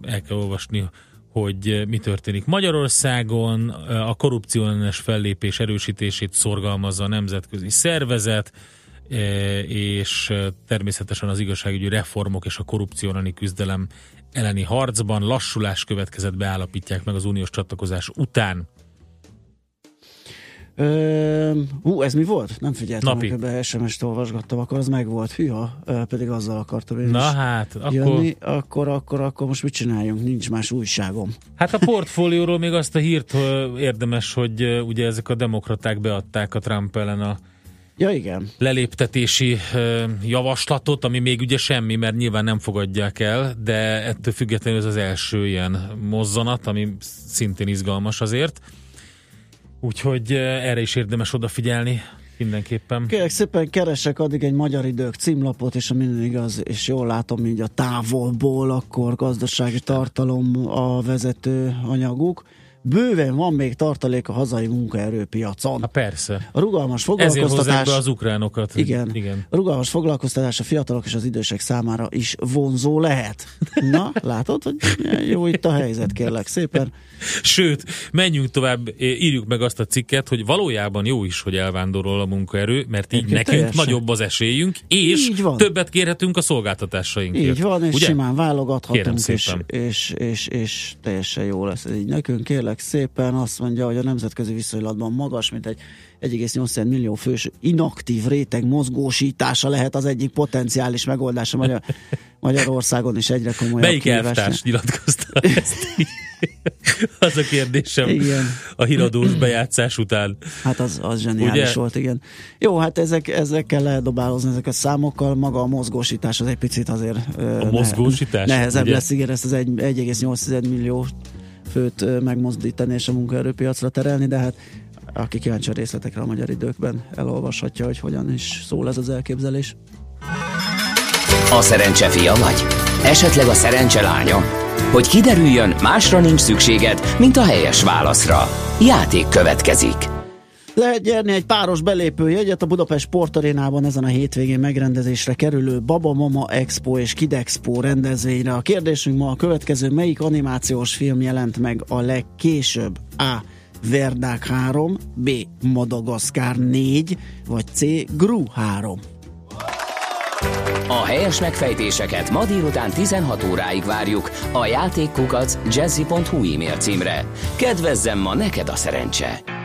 el kell olvasni, hogy mi történik Magyarországon, a korrupcióellenes fellépés erősítését szorgalmazza a nemzetközi szervezet, és természetesen az igazságügyi reformok és a korrupció küzdelem elleni harcban lassulás következett beállapítják meg az uniós csatlakozás után. Ö, hú, ez mi volt? Nem figyeltem, Napi. meg, be SMS-t olvasgattam, akkor az meg volt. Hűha, pedig azzal akartam én Na is hát, akkor... jönni. Akkor, akkor, akkor most mit csináljunk? Nincs más újságom. Hát a portfólióról még azt a hírt érdemes, hogy ugye ezek a demokraták beadták a Trump ellen a Ja, igen. leléptetési javaslatot, ami még ugye semmi, mert nyilván nem fogadják el, de ettől függetlenül ez az első ilyen mozzanat, ami szintén izgalmas azért. Úgyhogy ö, erre is érdemes odafigyelni mindenképpen. Kérlek szépen keresek addig egy magyar idők címlapot, és ha minden igaz, és jól látom így a távolból, akkor gazdasági tartalom a vezető anyaguk. Bőven van még tartalék a hazai munkaerőpiacon. Ha persze. A rugalmas Ezért foglalkoztatás... be az ukránokat. Igen. Igen. A rugalmas foglalkoztatás a fiatalok és az idősek számára is vonzó lehet. Na, látod, hogy jó itt a helyzet, kérlek szépen. Sőt, menjünk tovább, írjuk meg azt a cikket, hogy valójában jó is, hogy elvándorol a munkaerő, mert így Egyébként nekünk teljesen. nagyobb az esélyünk, és Így van. többet kérhetünk a szolgáltatásainkért. Így van, és Ugye? simán válogathatunk, és, és, és, és teljesen jó lesz így nekünk. Kérlek szépen, azt mondja, hogy a nemzetközi viszonylatban magas, mint egy 1,8 millió fős inaktív réteg mozgósítása lehet az egyik potenciális megoldás a Magyar, Magyarországon is egyre komolyabb Melyik elvtárs nyilatkozta ezt így? Az a kérdésem Igen. a híradós bejátszás után. Hát az, az zseniális Ugye? volt, igen. Jó, hát ezek, ezekkel lehet dobálozni ezek a számokkal, maga a mozgósítás az egy picit azért A mozgósítás, nehezebb ugye? lesz, igen, ezt az egy- 1,8 millió főt megmozdítani és a munkaerőpiacra terelni, de hát aki kíváncsi a részletekre a magyar időkben, elolvashatja, hogy hogyan is szól ez az elképzelés. A szerencse fia vagy? Esetleg a szerencse lánya? Hogy kiderüljön, másra nincs szükséged, mint a helyes válaszra. Játék következik. Lehet nyerni egy páros belépőjegyet a Budapest Sportarénában ezen a hétvégén megrendezésre kerülő Baba Mama Expo és Kid Expo rendezvényre. A kérdésünk ma a következő, melyik animációs film jelent meg a legkésőbb? A. Verdák 3, B. Madagaszkár 4, vagy C. Gru 3. A helyes megfejtéseket ma délután 16 óráig várjuk a játékkukac jazzy.hu e-mail címre. Kedvezzem ma neked a szerencse!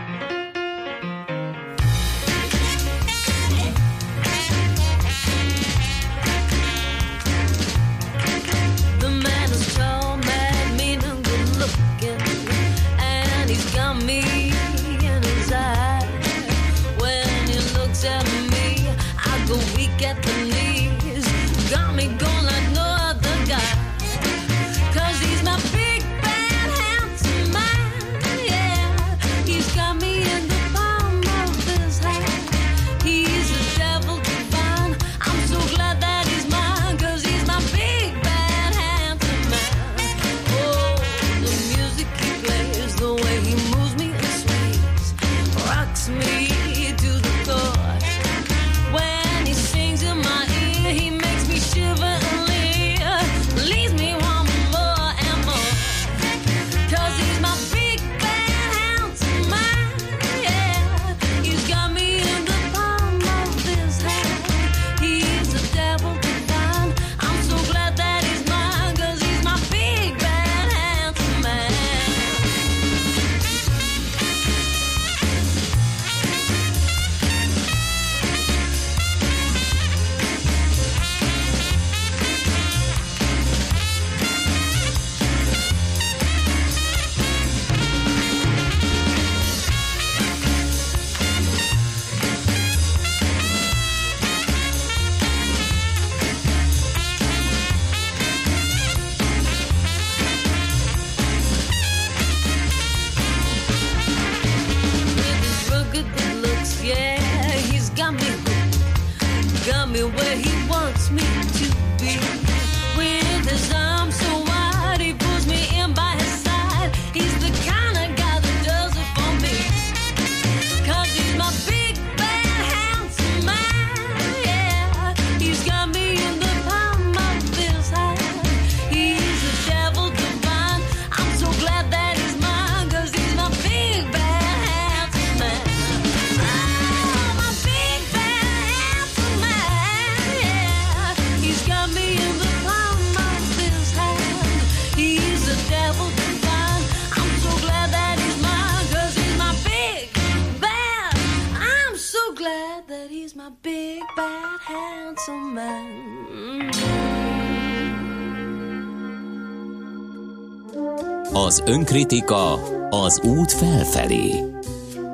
Önkritika az út felfelé.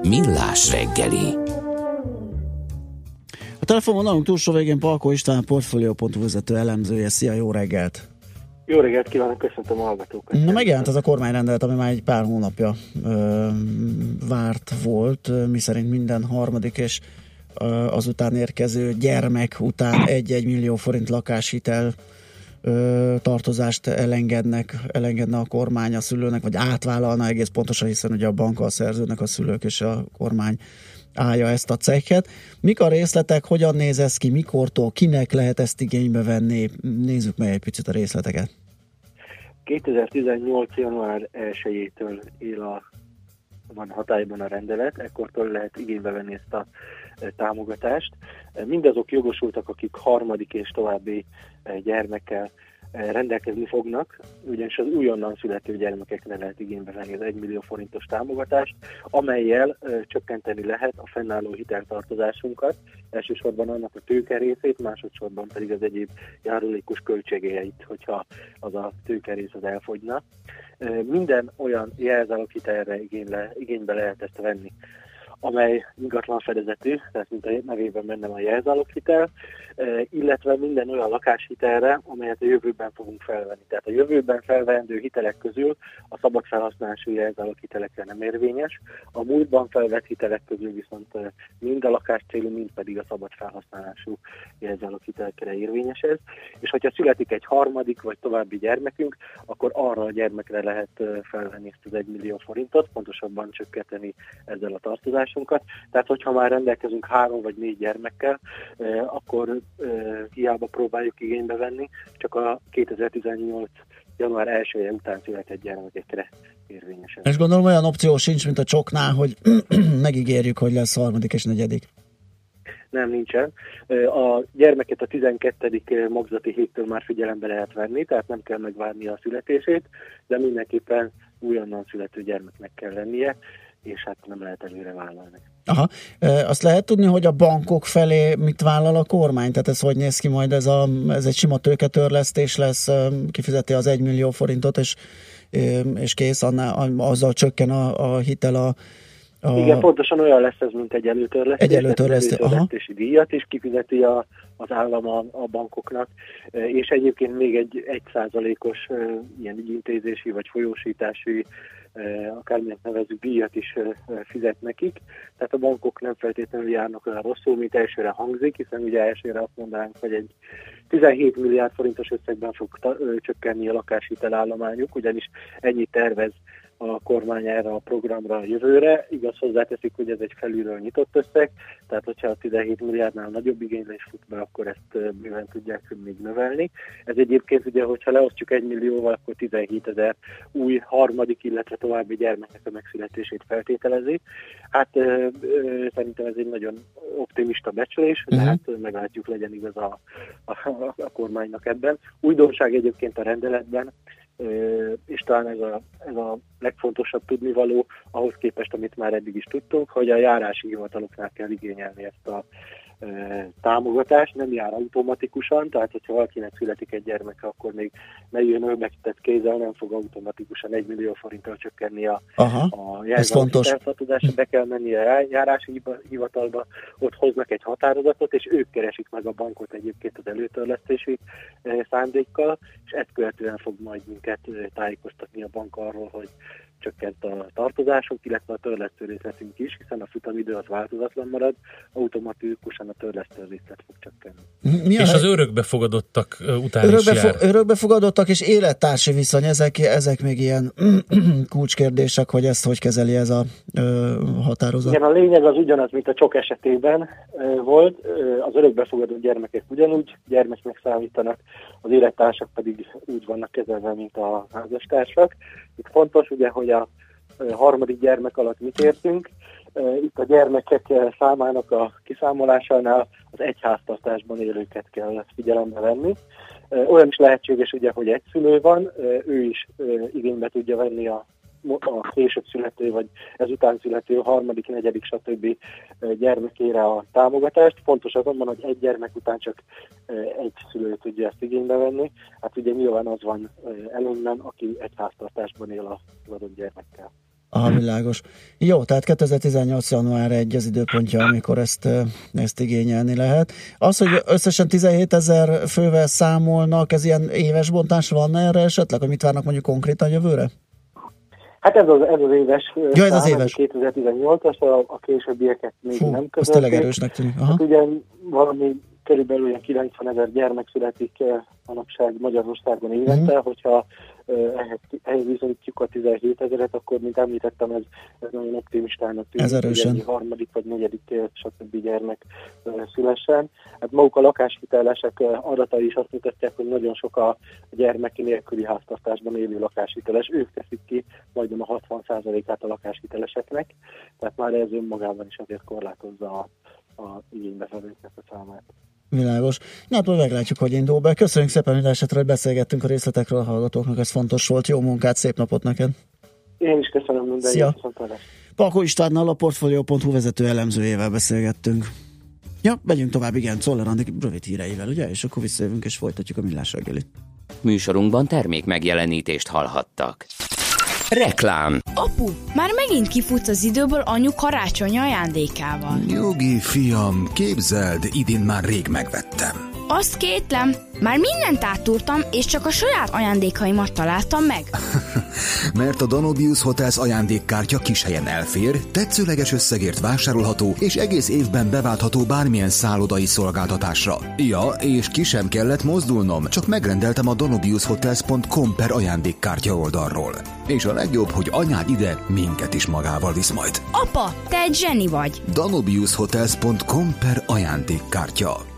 Millás reggeli. A telefonvonalunk túlsó végén Palko István, a Portfolio.hu vezető elemzője. Szia, jó reggelt! Jó reggelt kívánok, köszöntöm a hallgatókat. Na megjelent az a kormányrendelet, ami már egy pár hónapja ö, várt volt, miszerint minden harmadik és ö, azután érkező gyermek után 1-1 millió forint lakáshitel ö, tartozást elengednek, elengedne a kormány a szülőnek, vagy átvállalna egész pontosan, hiszen ugye a bankkal szerződnek a szülők és a kormány állja ezt a cekket. Mik a részletek, hogyan néz ez ki, mikortól, kinek lehet ezt igénybe venni? Nézzük meg egy picit a részleteket. 2018. január 1-től él a, van hatályban a rendelet, ekkortól lehet igénybe venni ezt a támogatást. Mindazok jogosultak, akik harmadik és további e, gyermekkel e, rendelkezni fognak, ugyanis az újonnan születő gyermekekre lehet igénybe venni az 1 millió forintos támogatást, amelyel e, csökkenteni lehet a fennálló hiteltartozásunkat, elsősorban annak a tőke részét, másodszorban pedig az egyéb járulékos költségeit, hogyha az a tőkerész az elfogyna. Minden olyan jelzáloghitelre igénybe, igénybe lehet ezt venni amely ingatlan fedezetű, tehát mint a nevében benne a jelzáloghitel, eh, illetve minden olyan lakáshitelre, amelyet a jövőben fogunk felvenni. Tehát a jövőben felvendő hitelek közül a szabad felhasználású jelzáloghitelekre nem érvényes, a múltban felvett hitelek közül viszont eh, mind a lakás célú, mind pedig a szabad felhasználású jelzáloghitelekre érvényes ez, és hogyha születik egy harmadik vagy további gyermekünk, akkor arra a gyermekre lehet eh, felvenni ezt az 1 millió forintot, pontosabban csökkenteni ezzel a tartozásunkat. Tehát, hogyha már rendelkezünk három vagy négy gyermekkel, eh, akkor eh, hiába próbáljuk igénybe venni, csak a 2018 január 1 után született gyermekekre érvényes. ez. És gondolom olyan opció sincs, mint a csoknál, hogy megígérjük, hogy lesz harmadik és negyedik. Nem, nincsen. Eh, A gyermeket a 12. magzati héttől már figyelembe lehet venni, tehát nem kell megvárni a születését, de mindenképpen újonnan születő gyermeknek kell lennie, és hát nem lehet előre vállalni. Aha. Azt lehet tudni, hogy a bankok felé mit vállal a kormány? Tehát ez hogy néz ki majd? Ez, a, ez egy sima tőketörlesztés lesz, kifizeti az 1 millió forintot, és, és kész, annál, azzal csökken a, a hitel a, a... Igen, pontosan olyan lesz ez, mint egy előtörlesztés. Egy előtörlesztés, előtörlesztési díjat is kifizeti a, az állam a, a bankoknak, és egyébként még egy 1 százalékos ilyen ügyintézési vagy folyósítási akármilyen nevezük díjat is fizet nekik. Tehát a bankok nem feltétlenül járnak olyan rosszul, mint elsőre hangzik, hiszen ugye elsőre azt mondanánk, hogy egy 17 milliárd forintos összegben fog ta, csökkenni a lakáshitelállományuk, ugyanis ennyit tervez a kormány erre a programra a jövőre. Igaz hozzáteszik, hogy ez egy felülről nyitott összeg, tehát hogyha a 17 milliárdnál nagyobb igénylés fut be, akkor ezt bőven tudják még növelni. Ez egyébként ugye, hogyha leosztjuk 1 millióval, akkor 17 ezer új harmadik, illetve további gyermeknek a megszületését feltételezi. Hát ö, ö, szerintem ez egy nagyon optimista becslés, de Mhm. hát meglátjuk, legyen igaz a, a, a, kormánynak ebben. Újdonság egyébként a rendeletben, és talán ez a, ez a legfontosabb tudnivaló, ahhoz képest, amit már eddig is tudtunk, hogy a járási hivataloknál kell igényelni ezt a ö, támogatást, nem jár automatikusan, tehát hogyha valakinek születik egy gyermeke, akkor még ne jön ölbekített kézzel, nem fog automatikusan 1 millió forinttal csökkenni a, Aha, a ez fontos. be kell menni a já- járási hivatalba, ott hoznak egy határozatot, és ők keresik meg a bankot egyébként az előtörlesztési szándékkal, és ezt követően fog majd minket tájékoztatni a bank arról, hogy csökkent a tartozásunk, illetve a törlesztő részletünk is, hiszen a futamidő az változatlan marad, automatikusan a törlesztő részlet fog csökkenni. Mi a és hely- az örökbefogadottak után is jár. Örökbefo- örökbefogadottak és élettársi viszony, ezek, ezek még ilyen kulcskérdések, hogy ezt hogy kezeli ez a ö, határozat. Igen, a lényeg az ugyanaz, mint a csok esetében ö, volt. Ö, Az örökbefogadó gyermekek ugyanúgy gyermeknek számítanak, az élettársak pedig úgy vannak kezelve, mint a házastársak. Itt fontos ugye, hogy a harmadik gyermek alatt mit értünk. Itt a gyermekek számának a kiszámolásánál az egyháztartásban élőket kell figyelembe venni. Olyan is lehetséges, ugye, hogy egy szülő van, ő is igénybe tudja venni a a később születő, vagy ezután születő harmadik, negyedik, stb. gyermekére a támogatást. Fontos azonban, hogy egy gyermek után csak egy szülő tudja ezt igénybe venni. Hát ugye nyilván az van előnyben, aki egy háztartásban él az adott gyermekkel. Aha, világos. Jó, tehát 2018. január 1 az időpontja, amikor ezt, ezt igényelni lehet. Az, hogy összesen 17 ezer fővel számolnak, ez ilyen éves bontás van erre esetleg, hogy mit várnak mondjuk konkrétan jövőre? Hát ez az, ez az éves Ja, ez az éves. 2018-as, a, a későbbieket még Fú, nem az tényleg közölték. erősnek tűnik. Aha. Hát ugye valami körülbelül olyan 90 ezer gyermek születik manapság Magyarországon évente, Mhm. hogyha ehhez, ehhez viszonyítjuk a 17 ezeret, akkor, mint említettem, ez, ez nagyon optimistának tűnik, Ez erősen. ennyi harmadik vagy negyedik, stb. gyermek szülessen. Hát maguk a lakáshitelesek adatai is azt mutatják, hogy nagyon sok a gyermeki nélküli háztartásban élő lakáshiteles. Ők teszik ki majdnem a 60%-át a lakáshiteleseknek, tehát már ez önmagában is azért korlátozza a, a igénybevevőknek a számát. Világos. Na, hát meglátjuk, hogy indul be. Köszönjük szépen, hogy esetre, hogy beszélgettünk a részletekről a hallgatóknak, ez fontos volt. Jó munkát, szép napot neked! Én is köszönöm minden Szia. Palko Istvánnal a Portfolio.hu vezető elemzőjével beszélgettünk. Ja, megyünk tovább, igen, Czoller Andi rövid híreivel, ugye? És akkor visszajövünk és folytatjuk a millás reggelit. Műsorunkban termék megjelenítést hallhattak. Reklám. Apu, már megint kifutsz az időből anyu karácsonyi ajándékával. Nyugi, fiam, képzeld, idén már rég megvettem. Azt kétlem, már mindent átúrtam, és csak a saját ajándékaimat találtam meg. Mert a Danubius Hotels ajándékkártya kis helyen elfér, tetszőleges összegért vásárolható és egész évben beváltható bármilyen szállodai szolgáltatásra. Ja, és ki sem kellett mozdulnom, csak megrendeltem a danubiushotels.com per ajándékkártya oldalról. És a legjobb, hogy anyád ide minket is magával visz majd. Apa, te egy zseni vagy. danubiushotels.com per ajándékkártya.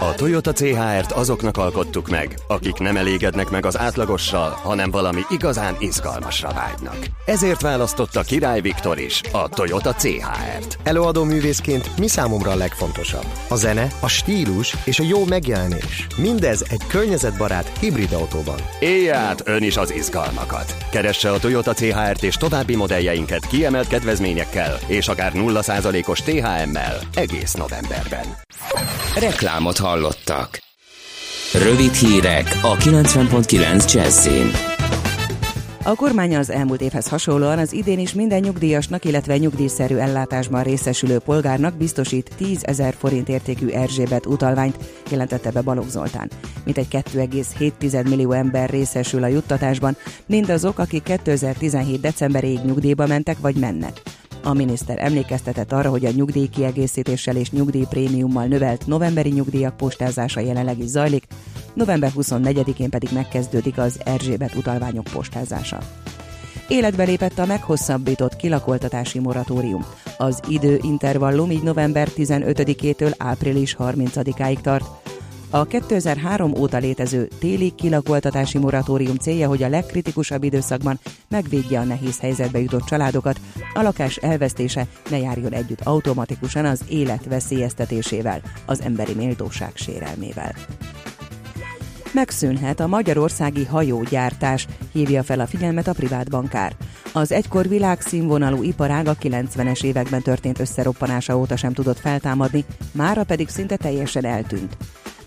A Toyota CHR-t azoknak alkottuk meg, akik nem elégednek meg az átlagossal, hanem valami igazán izgalmasra vágynak. Ezért választotta Király Viktor is a Toyota CHR-t. Előadó művészként mi számomra a legfontosabb? A zene, a stílus és a jó megjelenés. Mindez egy környezetbarát hibrid autóban. Élj át ön is az izgalmakat. Keresse a Toyota CHR-t és további modelljeinket kiemelt kedvezményekkel és akár 0%-os THM-mel egész novemberben. Reklámot hallottak. Rövid hírek a 90.9 Jazzin. A kormány az elmúlt évhez hasonlóan az idén is minden nyugdíjasnak, illetve nyugdíjszerű ellátásban részesülő polgárnak biztosít 10 ezer forint értékű Erzsébet utalványt, jelentette be Balogh Zoltán. Mintegy 2,7 millió ember részesül a juttatásban, mindazok, akik 2017. decemberéig nyugdíjba mentek vagy mennek. A miniszter emlékeztetett arra, hogy a nyugdíjkiegészítéssel és nyugdíjprémiummal növelt novemberi nyugdíjak postázása jelenleg is zajlik, november 24-én pedig megkezdődik az Erzsébet utalványok postázása. Életbe lépett a meghosszabbított kilakoltatási moratórium. Az időintervallum így november 15-től április 30-áig tart. A 2003 óta létező téli kilakoltatási moratórium célja, hogy a legkritikusabb időszakban megvédje a nehéz helyzetbe jutott családokat, a lakás elvesztése ne járjon együtt automatikusan az élet veszélyeztetésével, az emberi méltóság sérelmével. Megszűnhet a magyarországi hajógyártás, hívja fel a figyelmet a privát bankár. Az egykor világszínvonalú iparág a 90-es években történt összeroppanása óta sem tudott feltámadni, mára pedig szinte teljesen eltűnt.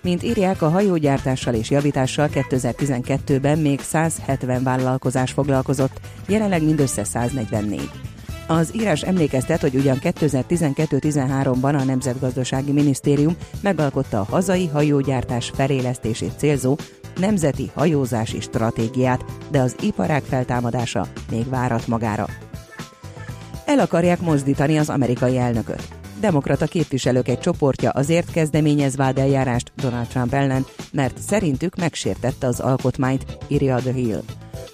Mint írják, a hajógyártással és javítással 2012-ben még 170 vállalkozás foglalkozott, jelenleg mindössze 144. Az írás emlékeztet, hogy ugyan 2012-13-ban a Nemzetgazdasági Minisztérium megalkotta a hazai hajógyártás felélesztését célzó nemzeti hajózási stratégiát, de az iparág feltámadása még várat magára. El akarják mozdítani az amerikai elnököt. Demokrata képviselők egy csoportja azért kezdeményez vádeljárást Donald Trump ellen, mert szerintük megsértette az alkotmányt, írja The Hill.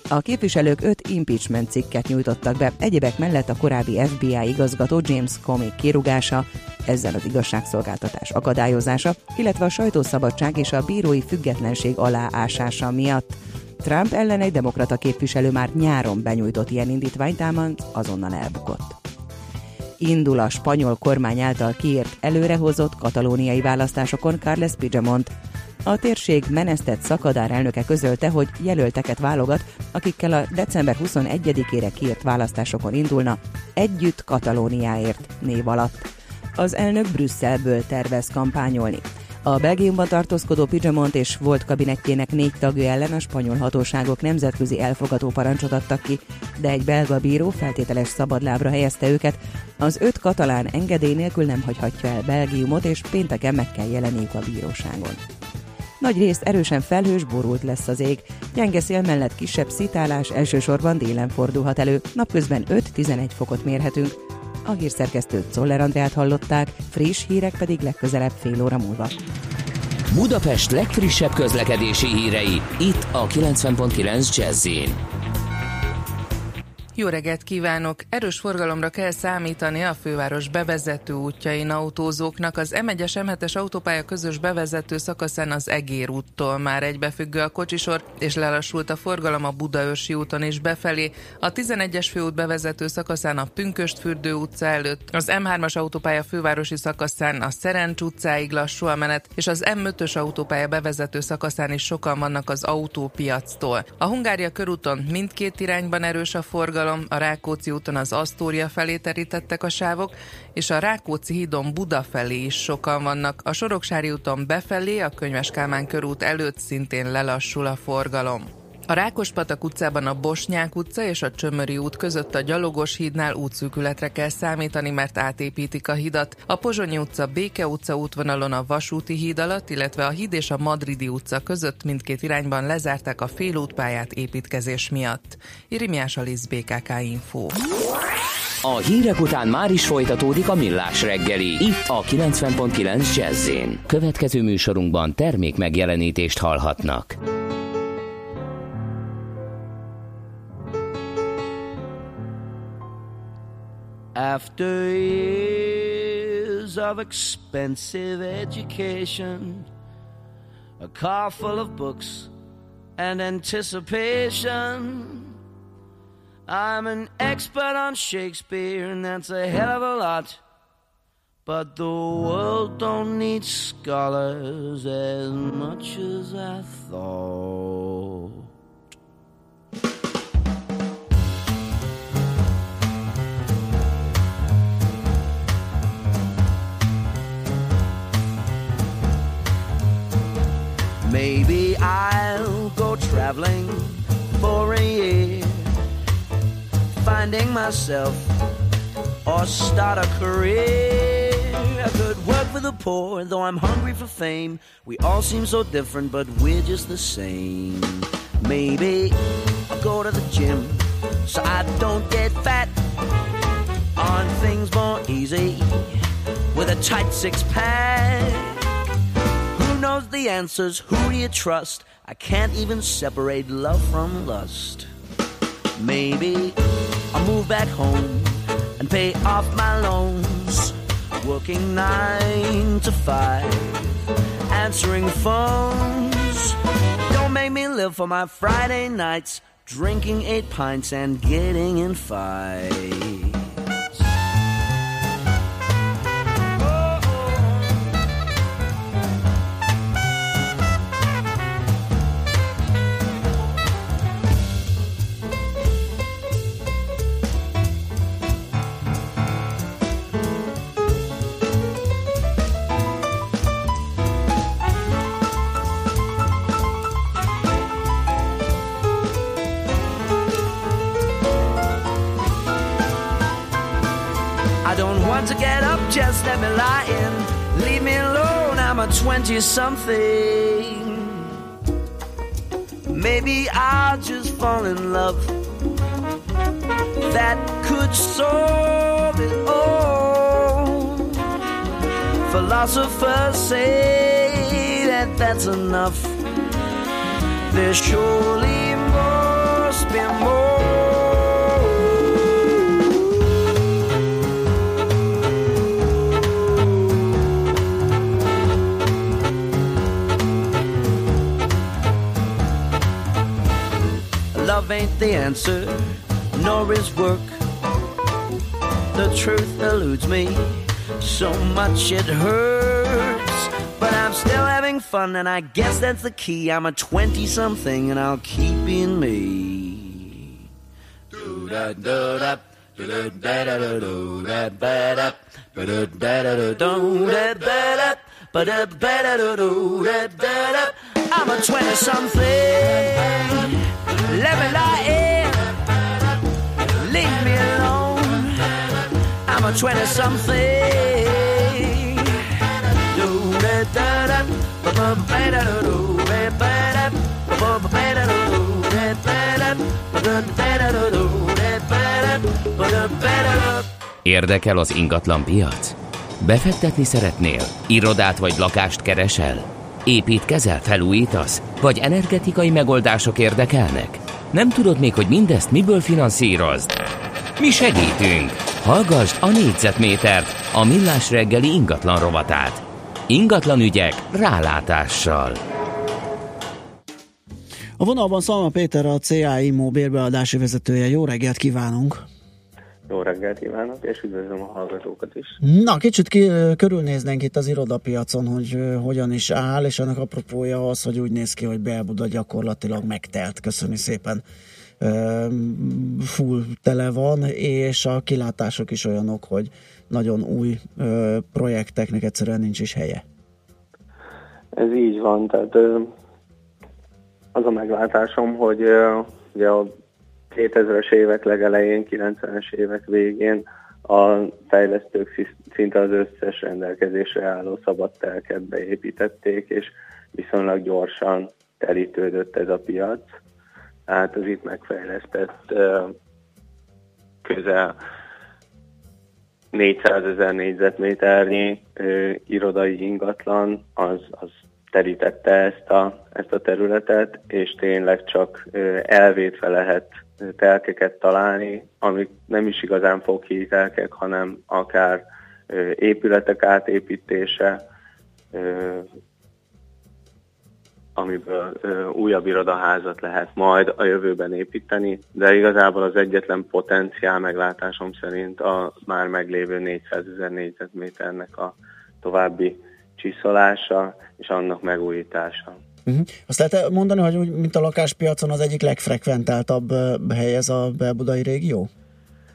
A képviselők öt impeachment cikket nyújtottak be, egyebek mellett a korábbi FBI igazgató James Comey kirugása, ezzel az igazságszolgáltatás akadályozása, illetve a sajtószabadság és a bírói függetlenség aláásása miatt. Trump ellen egy demokrata képviselő már nyáron benyújtott ilyen indítványt, ám azonnal elbukott indul a spanyol kormány által kiírt előrehozott katalóniai választásokon Carles Puigdemont. A térség menesztett szakadár elnöke közölte, hogy jelölteket válogat, akikkel a december 21-ére kiírt választásokon indulna, együtt Katalóniáért név alatt. Az elnök Brüsszelből tervez kampányolni. A Belgiumban tartózkodó Pidgemont és volt kabinettjének négy tagja ellen a spanyol hatóságok nemzetközi elfogató parancsot adtak ki, de egy belga bíró feltételes szabadlábra helyezte őket. Az öt katalán engedély nélkül nem hagyhatja el Belgiumot, és pénteken meg kell jelenniük a bíróságon. Nagy részt erősen felhős, borult lesz az ég. Gyenge szél mellett kisebb szitálás elsősorban délen fordulhat elő, napközben 5-11 fokot mérhetünk. A hírszerkesztőt Czoller Andrát hallották, friss hírek pedig legközelebb fél óra múlva. Budapest legfrissebb közlekedési hírei, itt a 90.9 jazz jó reggelt kívánok! Erős forgalomra kell számítani a főváros bevezető útjain autózóknak. Az M1-es M7-es autópálya közös bevezető szakaszán az Egér úttól már egybefüggő a kocsisor, és lelassult a forgalom a Budaörsi úton is befelé. A 11-es főút bevezető szakaszán a Pünköstfürdő utca előtt, az M3-as autópálya fővárosi szakaszán a Szerencs utcáig lassú a menet, és az M5-ös autópálya bevezető szakaszán is sokan vannak az autópiactól. A Hungária körúton mindkét irányban erős a forgalom, forgalom, a Rákóczi úton az Asztória felé terítettek a sávok, és a Rákóczi hídon Buda felé is sokan vannak. A Soroksári úton befelé, a Könyves Kálmán körút előtt szintén lelassul a forgalom. A Rákospatak utcában a Bosnyák utca és a Csömöri út között a Gyalogos hídnál útszűkületre kell számítani, mert átépítik a hidat. A Pozsonyi utca Béke utca útvonalon a Vasúti híd alatt, illetve a híd és a Madridi utca között mindkét irányban lezárták a félútpályát építkezés miatt. Irimiás Alisz BKK Info. A hírek után már is folytatódik a millás reggeli. Itt a 90.9 jazz Következő műsorunkban termék megjelenítést hallhatnak. After years of expensive education, a car full of books and anticipation, I'm an expert on Shakespeare, and that's a hell of a lot. But the world don't need scholars as much as I thought. Maybe I'll go traveling for a year, finding myself or start a career. I could work for the poor, though I'm hungry for fame. We all seem so different, but we're just the same. Maybe I'll go to the gym so I don't get fat. On things more easy with a tight six pack. Who knows the answers? Who do you trust? I can't even separate love from lust. Maybe I'll move back home and pay off my loans. Working nine to five, answering phones. Don't make me live for my Friday nights, drinking eight pints and getting in fights. To get up, just let me lie in. Leave me alone, I'm a 20 something. Maybe I'll just fall in love. That could solve it all. Philosophers say that that's enough. There surely must be more. love ain't the answer, nor is work. The truth eludes me so much it hurts. But I'm still having fun, and I guess that's the key. I'm a 20 something, and I'll keep in me. Do. Do do do do I'm a twenty something. 20 something. Érdekel az ingatlan piac? Befektetni szeretnél? Irodát vagy lakást keresel? Építkezel, felújítasz? Vagy energetikai megoldások érdekelnek? Nem tudod még, hogy mindezt miből finanszírozd? Mi segítünk! Hallgassd a négyzetmétert, a millás reggeli ingatlan rovatát. Ingatlan ügyek rálátással. A vonalban Szalma Péter, a CA Immo bérbeadási vezetője. Jó reggelt kívánunk! Jó reggelt kívánok, és üdvözlöm a hallgatókat is. Na, kicsit ki, körülnéznénk itt az irodapiacon, hogy hogyan is áll, és ennek apropója az, hogy úgy néz ki, hogy Belbuda gyakorlatilag megtelt. Köszöni szépen. Full tele van, és a kilátások is olyanok, hogy nagyon új projekteknek egyszerűen nincs is helye. Ez így van, tehát az a meglátásom, hogy ugye a 2000-es évek legelején, 90-es évek végén a fejlesztők szinte az összes rendelkezésre álló szabad telket beépítették, és viszonylag gyorsan telítődött ez a piac. Tehát az itt megfejlesztett közel 400 ezer négyzetméternyi irodai ingatlan, az, az terítette ezt a, ezt a területet, és tényleg csak elvétve lehet telkeket találni, amik nem is igazán foghíj telkek, hanem akár épületek átépítése, amiből ö, újabb irodaházat lehet majd a jövőben építeni, de igazából az egyetlen potenciál meglátásom szerint a már meglévő 400 ezer négyzetméternek a további csiszolása és annak megújítása. Uh-huh. Azt lehet mondani, hogy úgy, mint a lakáspiacon az egyik legfrekventáltabb hely ez a belbudai régió?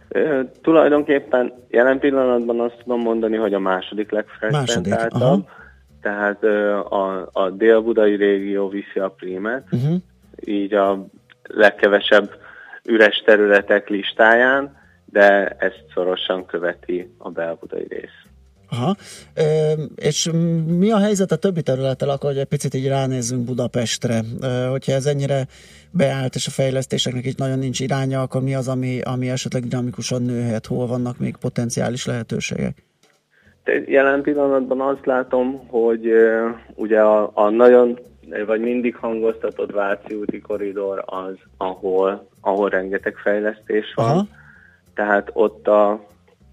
Ö, tulajdonképpen jelen pillanatban azt tudom mondani, hogy a második legfrekventáltabb, aha. Tehát a, a dél-budai régió viszi a prímet, Uh-huh. így a legkevesebb üres területek listáján, de ezt szorosan követi a belbudai rész. Aha. Ö, és mi a helyzet a többi területtel, akkor hogy egy picit így ránézzünk Budapestre. Ö, hogyha ez ennyire beállt, és a fejlesztéseknek itt nagyon nincs iránya, akkor mi az, ami, ami esetleg dinamikusan nőhet? Hol vannak még potenciális lehetőségek? Jelen pillanatban azt látom, hogy ugye a, a nagyon, vagy mindig hangoztatott Váci úti koridor az, ahol, ahol rengeteg fejlesztés van. Aha. Tehát ott a,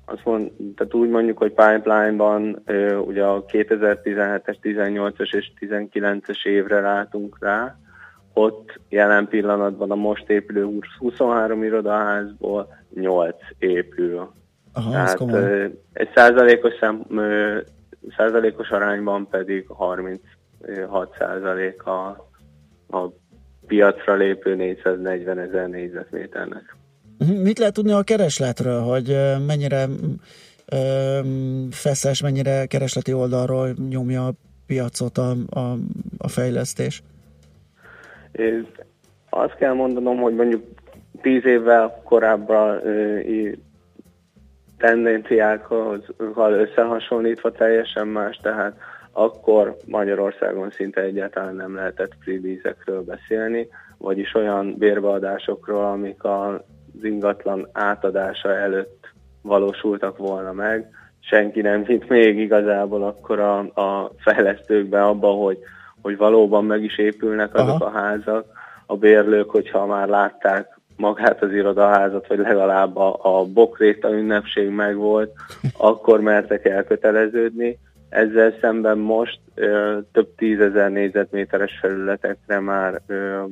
azt mond, tehát úgy mondjuk, hogy pipeline-ban ö, ugye a 2017-es, 18-as és 19-es évre látunk rá, ott jelen pillanatban a most épülő 23 irodaházból 8 épül. Aha, Tehát komoly. egy százalékos, szám, százalékos arányban pedig 36 százalék a, a piacra lépő 440 ezer négyzetméternek. Mhm. Mit lehet tudni a keresletről, hogy mennyire feszes, mennyire keresleti oldalról nyomja a piacot a, a, a fejlesztés? És azt kell mondanom, hogy mondjuk tíz évvel korábban tendenciákkal összehasonlítva teljesen más, tehát akkor Magyarországon szinte egyáltalán nem lehetett freebízekről beszélni, vagyis olyan bérbeadásokról, amik az ingatlan átadása előtt valósultak volna meg. Senki nem hitt még igazából akkor a, a fejlesztőkbe abba, hogy, hogy valóban meg is épülnek azok Aha. a házak. A bérlők, hogyha már látták magát az irodaházat, vagy legalább a, a bokréta ünnepség megvolt, akkor mertek elköteleződni. Ezzel szemben most ö, több tízezer négyzetméteres felületekre már ö,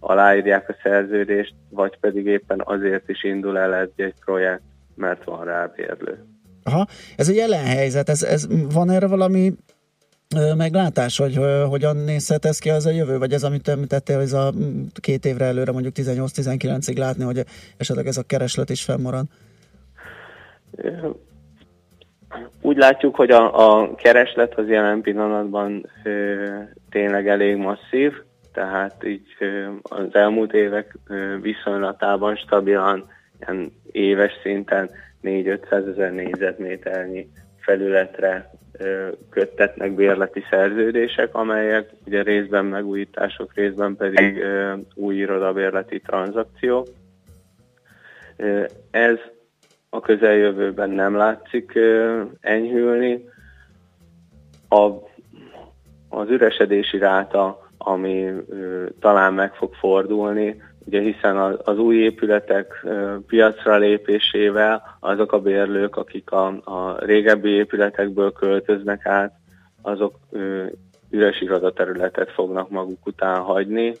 aláírják a szerződést, vagy pedig éppen azért is indul el egy, projekt, mert van rá bérlő. Aha, ez egy jelen helyzet, ez, ez, van erre valami meglátás, hogy hogyan nézhet ez ki az a jövő, vagy ez, amit említettél, ez a mm, két évre előre, mondjuk 18-19-ig látni, hogy esetleg ez a kereslet is fennmarad? Úgy látjuk, hogy a, a kereslet az jelen pillanatban ö, tényleg elég masszív, tehát így ö, az elmúlt évek ö, viszonylatában stabilan ilyen éves szinten 4-500 ezer négyzetméternyi felületre köttetnek bérleti szerződések, amelyek ugye részben megújítások, részben pedig új irodabérleti tranzakciók. Ez a közeljövőben nem látszik enyhülni. A, az üresedési ráta, ami talán meg fog fordulni, ugye hiszen az, új épületek piacra lépésével azok a bérlők, akik a, a régebbi épületekből költöznek át, azok üres irodaterületet fognak maguk után hagyni,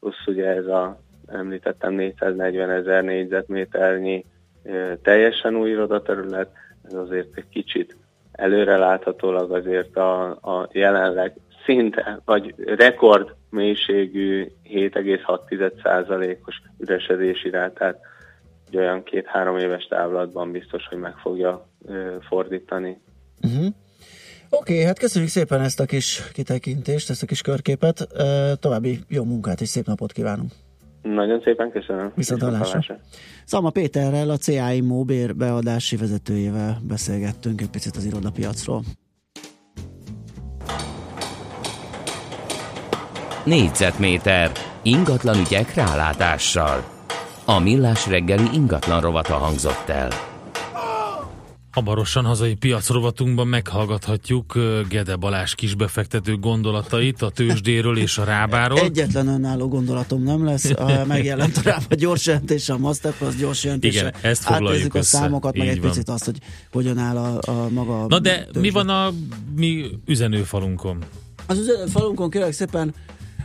plusz ugye ez a említettem 440 ezer négyzetméternyi teljesen új irodaterület, ez azért egy kicsit előreláthatólag azért a, a jelenleg szinte, vagy rekord mélységű 7,6%-os üresedési rátát egy olyan két-három éves távlatban biztos, hogy meg fogja ö, fordítani. Uh-huh. Oké, okay, hát köszönjük szépen ezt a kis kitekintést, ezt a kis körképet. Ö, További jó munkát és szép napot kívánunk. Nagyon szépen köszönöm. Viszont hallásra. Szalma Péterrel, a CAI Bér beadási vezetőjével beszélgettünk egy picit az irodapiacról. Négyzetméter ingatlan ügyek rálátással. A millás reggeli ingatlan rovata hangzott el. Hamarosan hazai piacrovatunkban meghallgathatjuk ö, Gede Balázs kisbefektető gondolatait a tőzsdéről és a rábáról. Egyetlen önálló gondolatom nem lesz, megjelent a rába gyors jelentése, a Masterclass gyors jelentése. Igen, ezt foglaljuk a össze. számokat, meg egy van. picit azt, hogy hogyan áll a, a maga Na de tőzsde. mi van a mi üzenőfalunkon? Az üzenet falunkon kérlek szépen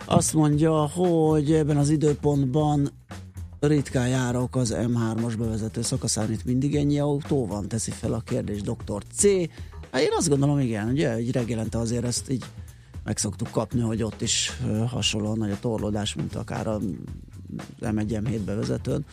azt mondja, hogy ebben az időpontban ritkán járok az M3-as bevezető szakaszán, itt mindig ennyi autó van, teszi fel a kérdés dr. C. Hát én azt gondolom, igen, ugye, egy reggelente azért ezt így meg szoktuk kapni, hogy ott is hasonlóan nagy a torlódás, mint akár a M1 M7 bevezetőn.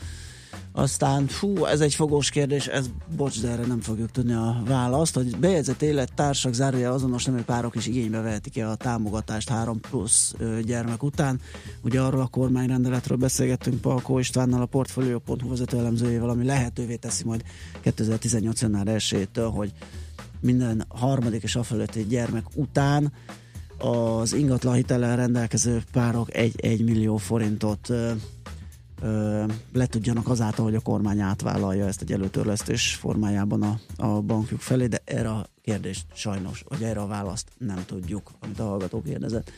Aztán, fú, ez egy fogós kérdés, ez, bocs, de erre nem fogjuk tudni a választ, hogy bejegyzett élettársak zárója azonos nemű párok is igénybe vehetik-e a támogatást 3 plusz gyermek után. Ugye arról a kormányrendeletről beszélgettünk Palkó Istvánnal, a Portfolio.hu vezető elemzőjével, ami lehetővé teszi majd 2018. január 1-től, hogy minden harmadik és afölötti gyermek után az ingatlan hitellel rendelkező párok 1 millió forintot ö, ö, le tudjanak azáltal, hogy a kormány átvállalja ezt egy előtörlesztés formájában a, a bankjuk felé, de erre a kérdést sajnos, vagy erre a választ nem tudjuk, amit a hallgató kérdezett.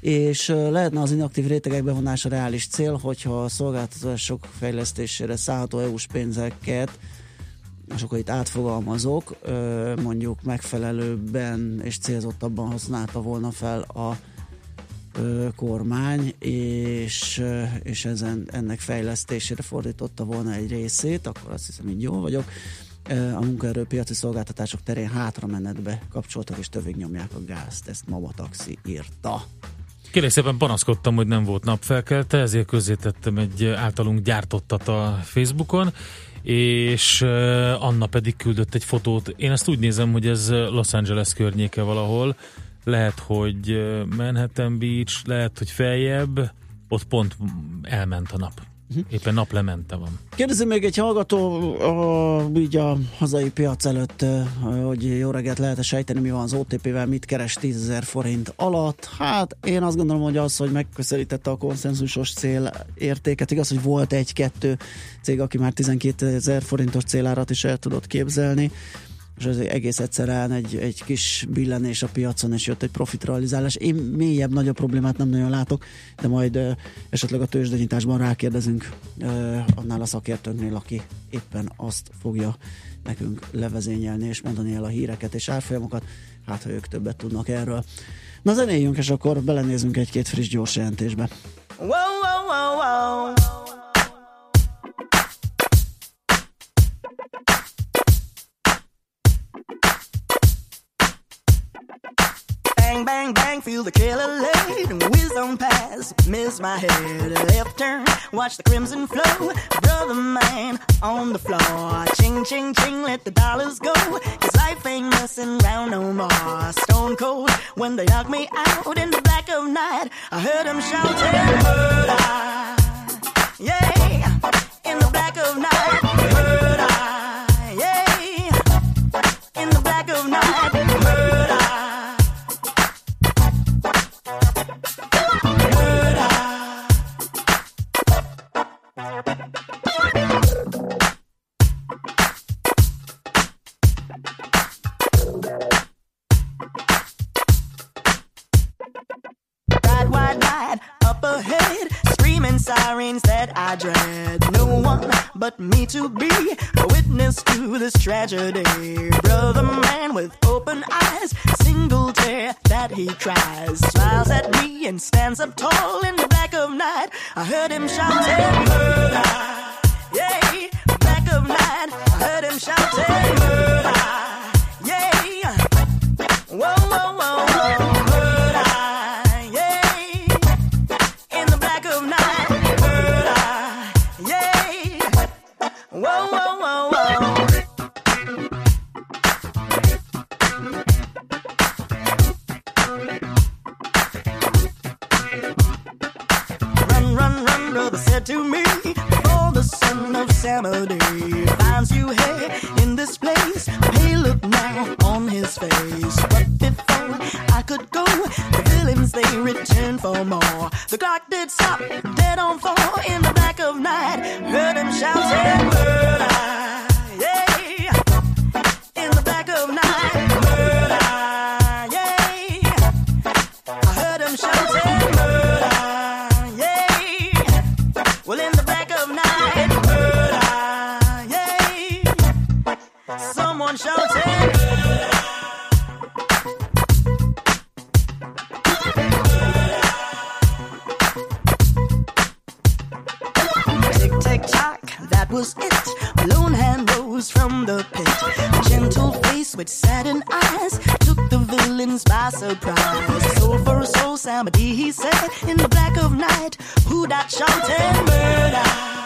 És ö, lehetne az inaktív rétegek bevonása reális cél, hogyha a szolgáltatások fejlesztésére szállható EU-s pénzeket és akkor itt átfogalmazok, mondjuk megfelelőbben és célzottabban használta volna fel a kormány, és, és ezen, ennek fejlesztésére fordította volna egy részét, akkor azt hiszem, így jól vagyok. A munkaerőpiaci szolgáltatások terén hátra menetbe kapcsoltak, és tövig nyomják a gázt. Ezt Mama Taxi írta. Kérlek szépen panaszkodtam, hogy nem volt napfelkelte, ezért közzétettem egy általunk gyártottat a Facebookon, és Anna pedig küldött egy fotót. Én ezt úgy nézem, hogy ez Los Angeles környéke valahol. Lehet, hogy Manhattan Beach, lehet, hogy feljebb, ott pont elment a nap. Éppen naplemente van. Kérdezi még egy hallgató, a, így a hazai piac előtt, hogy jó reggelt lehet sejteni, mi van az OTP-vel, mit keres 10 000 forint alatt. Hát én azt gondolom, hogy az, hogy megközelítette a konszenzusos cél értéket, igaz, hogy volt egy-kettő cég, aki már 12 ezer forintos célárat is el tudott képzelni, és ez egész egyszerűen egy, egy kis billenés a piacon, és jött egy profitrealizálás. Én mélyebb, nagyobb problémát nem nagyon látok, de majd ö, esetleg a tőzsdenyításban rákérdezünk ö, annál a szakértőnknél, aki éppen azt fogja nekünk levezényelni, és mondani el a híreket és árfolyamokat, hát ha ők többet tudnak erről. Na zenéljünk, és akkor belenézünk egy-két friss gyors jelentésbe. Whoa, whoa, whoa, whoa. Bang, bang, bang, feel the killer laid. Whiz on past, miss my head. Left turn, watch the crimson flow. Brother man on the floor. Ching, ching, ching, let the dollars go. Cause life ain't messing around no more. Stone cold when they knock me out in the black of night. I heard them shouting. Yeah, face with saddened eyes took the villains by surprise. Soul for a soul, somebody he said in the black of night. Who that shouted? Murder.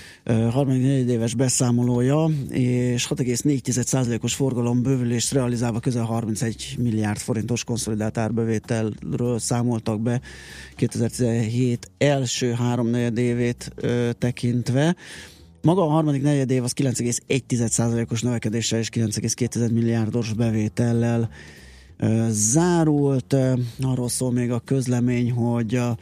ö, harmadik negyedéves beszámolója, és 6,4%-os forgalom bővülést realizálva közel 31 milliárd forintos konszolidált árbevételről számoltak be 2017 első három ö, tekintve. Maga a harmadik negyedév az 9,1%-os növekedéssel és 9,2 milliárdos bevétellel zárult. Arról szól még a közlemény, hogy a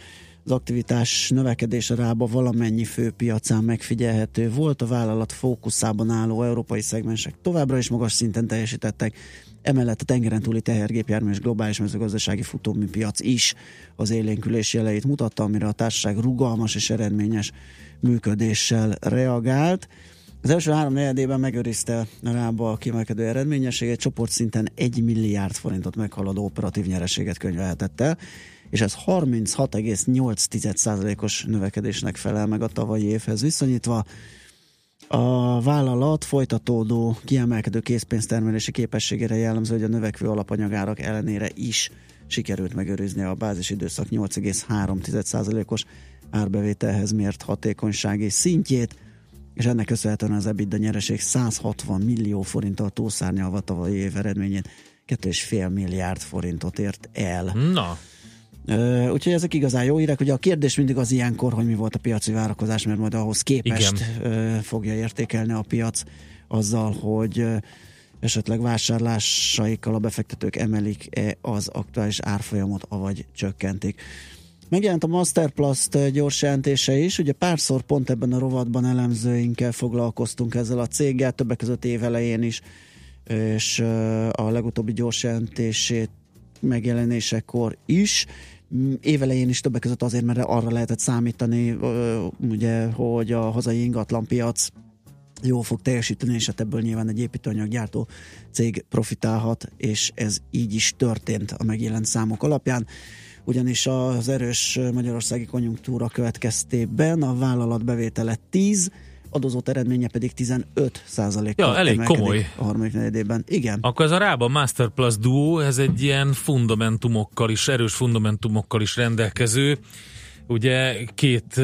az aktivitás növekedése rába valamennyi főpiacán megfigyelhető volt. A vállalat fókuszában álló európai szegmensek továbbra is magas szinten teljesítettek, emellett a tengeren túli tehergépjármű és globális mezőgazdasági futóműpiac is az élénkülés jeleit mutatta, amire a társaság rugalmas és eredményes működéssel reagált. Az első három negyedében megőrizte rába a kiemelkedő eredményességet, csoportszinten 1 milliárd forintot meghaladó operatív nyereséget könyvelhetett el, és ez 36,8%-os növekedésnek felel meg a tavalyi évhez viszonyítva. A vállalat folytatódó kiemelkedő készpénztermelési képességére jellemző, hogy a növekvő alapanyagárak ellenére is sikerült megőrizni a bázis időszak 8,3%-os árbevételhez mért hatékonysági szintjét, és ennek köszönhetően az EBITDA nyereség 160 millió forinttal túlszárnyalva tavalyi év eredményét 2,5 milliárd forintot ért el. Na, úgyhogy ezek igazán jó hírek. Ugye a kérdés mindig az ilyenkor, hogy mi volt a piaci várakozás, mert majd ahhoz képest ö, fogja értékelni a piac azzal, hogy esetleg vásárlásaikkal a befektetők emelik-e az aktuális árfolyamot, avagy csökkentik. Megjelent a Masterplast gyors jelentése is, ugye párszor pont ebben a rovatban elemzőinkkel foglalkoztunk ezzel a céggel, többek között évelején is, és a legutóbbi gyors jelentését megjelenésekor is. Mm, Évelején is többek között azért, mert arra lehetett számítani, ugye, hogy a hazai ingatlanpiac jól fog teljesíteni, és hát ebből nyilván egy építőanyaggyártó cég profitálhat, és ez így is történt a megjelent számok alapján. Ugyanis az erős magyarországi konjunktúra következtében a vállalat bevétele 10, adózott eredménye pedig 15 százalékkal Ja, elég komoly. a harmadik negyedében. Igen. Akkor ez a Rába Master Plus Duo, ez egy ilyen fundamentumokkal is, erős fundamentumokkal is rendelkező, ugye két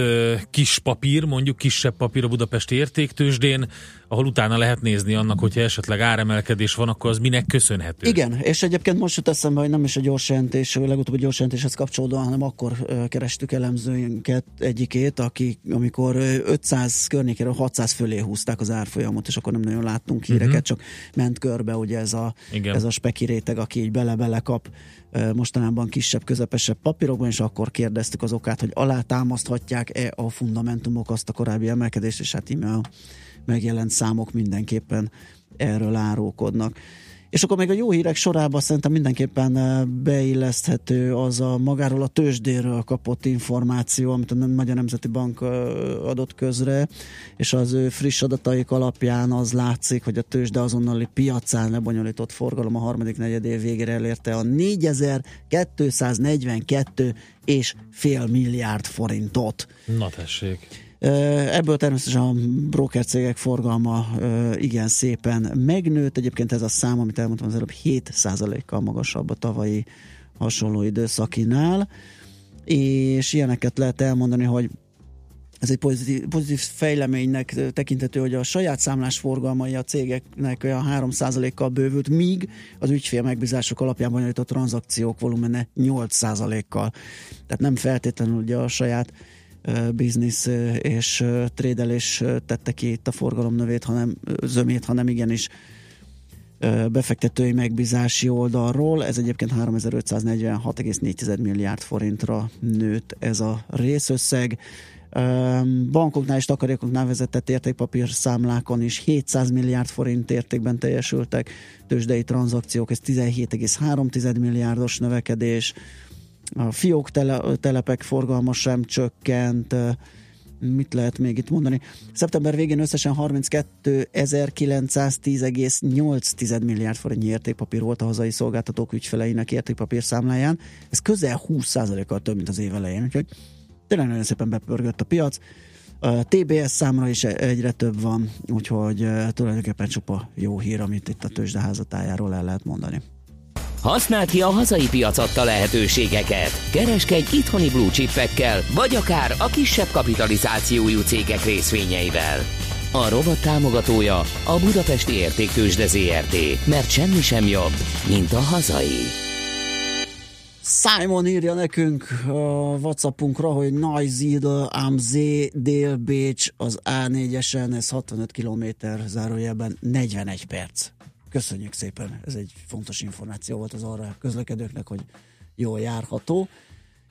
kis papír, mondjuk kisebb papír a budapesti értéktősdén, ahol utána lehet nézni annak, hogyha esetleg áremelkedés van, akkor az minek köszönhető. Igen, és egyébként most jut eszembe, hogy nem is a gyors jelentés, a legutóbbi gyors jelentéshez kapcsolódóan, hanem akkor kerestük elemzőinket egyikét, aki, amikor ö, 500 környékére 600 fölé húzták az árfolyamot, és akkor nem nagyon láttunk híreket, Mhm. csak ment körbe ugye ez a, Igen. ez a speki réteg, aki így bele-bele kap mostanában kisebb, közepesebb papírokban, és akkor kérdeztük az okát, hogy alátámaszthatják-e a fundamentumok azt a korábbi emelkedést, és hát íme a megjelent számok mindenképpen erről árulkodnak. És akkor még a jó hírek sorában szerintem mindenképpen eh, beilleszthető az a magáról a tőzsdéről kapott információ, amit a Magyar Nemzeti Bank eh, adott közre, és az ő friss adataik alapján az látszik, hogy a tőzsde azonnali piacán lebonyolított forgalom a harmadik negyed év végére elérte a 4242 és fél milliárd forintot. Na tessék. Ebből természetesen a broker cégek forgalma igen szépen megnőtt. Egyébként ez a szám, amit elmondtam az előbb, 7%-kal magasabb a tavalyi hasonló időszakinál. És ilyeneket lehet elmondani, hogy ez egy pozitív, pozitív fejleménynek tekintető, hogy a saját számlás forgalmai a cégeknek olyan 3%-kal bővült, míg az ügyfél megbízások alapján bonyolított tranzakciók volumene 8%-kal. Tehát nem feltétlenül ugye a saját biznisz és trédelés tette ki itt a forgalomnövét, hanem zömét, hanem igenis befektetői megbízási oldalról. Ez egyébként 3546,4 milliárd forintra nőtt ez a részösszeg. Bankoknál és takarékoknál vezetett értékpapír számlákon is 700 milliárd forint értékben teljesültek tőzsdei tranzakciók, ez 17,3 milliárdos növekedés a fiók tele, telepek forgalma sem csökkent, mit lehet még itt mondani? Szeptember végén összesen 32.910,8 milliárd forintnyi értékpapír volt a hazai szolgáltatók ügyfeleinek értékpapír számláján. Ez közel 20%-kal több, mint az év elején, úgyhogy tényleg nagyon szépen bepörgött a piac. A TBS számra is egyre több van, úgyhogy tulajdonképpen csupa jó hír, amit itt a tőzsdeházatájáról el lehet mondani. Használd ki a hazai piac adta lehetőségeket. Kereskedj itthoni blue chipekkel, vagy akár a kisebb kapitalizációjú cégek részvényeivel. A rovat támogatója a Budapesti Értéktősde ZRT, mert semmi sem jobb, mint a hazai. Simon írja nekünk a Whatsappunkra, hogy Neusiedl am See, Dél-Bécs, az A4-esen, ez 65 km zárójelben 41 perc. Köszönjük szépen, ez egy fontos információ volt az arra közlekedőknek, hogy jól járható.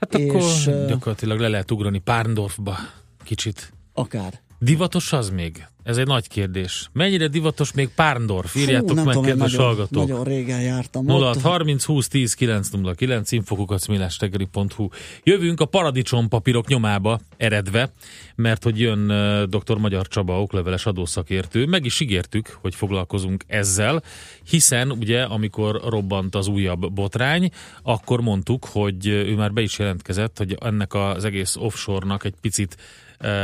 Hát és, akkor gyakorlatilag le lehet ugrani Párndorfba kicsit. Akár. Divatos az még? Ez egy nagy kérdés. Mennyire divatos még Párndorf? Írjátok Fú, meg, tudom, kedves nagyon, hallgatók. Nagyon régen jártam 06 30 20 10 909 infokukacmilástegeri.hu Jövünk a paradicsompapírok nyomába eredve, mert hogy jön uh, dr. Magyar Csaba, okleveles adószakértő. Meg is ígértük, hogy foglalkozunk ezzel, hiszen ugye, amikor robbant az újabb botrány, akkor mondtuk, hogy ő már be is jelentkezett, hogy ennek az egész offshore-nak egy picit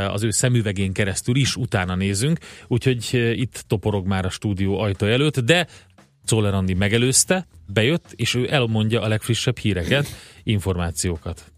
az ő szemüvegén keresztül is utána nézünk, úgyhogy itt toporog már a stúdió ajtó előtt, de Czoller Andi megelőzte, bejött, és ő elmondja a legfrissebb híreket, információkat.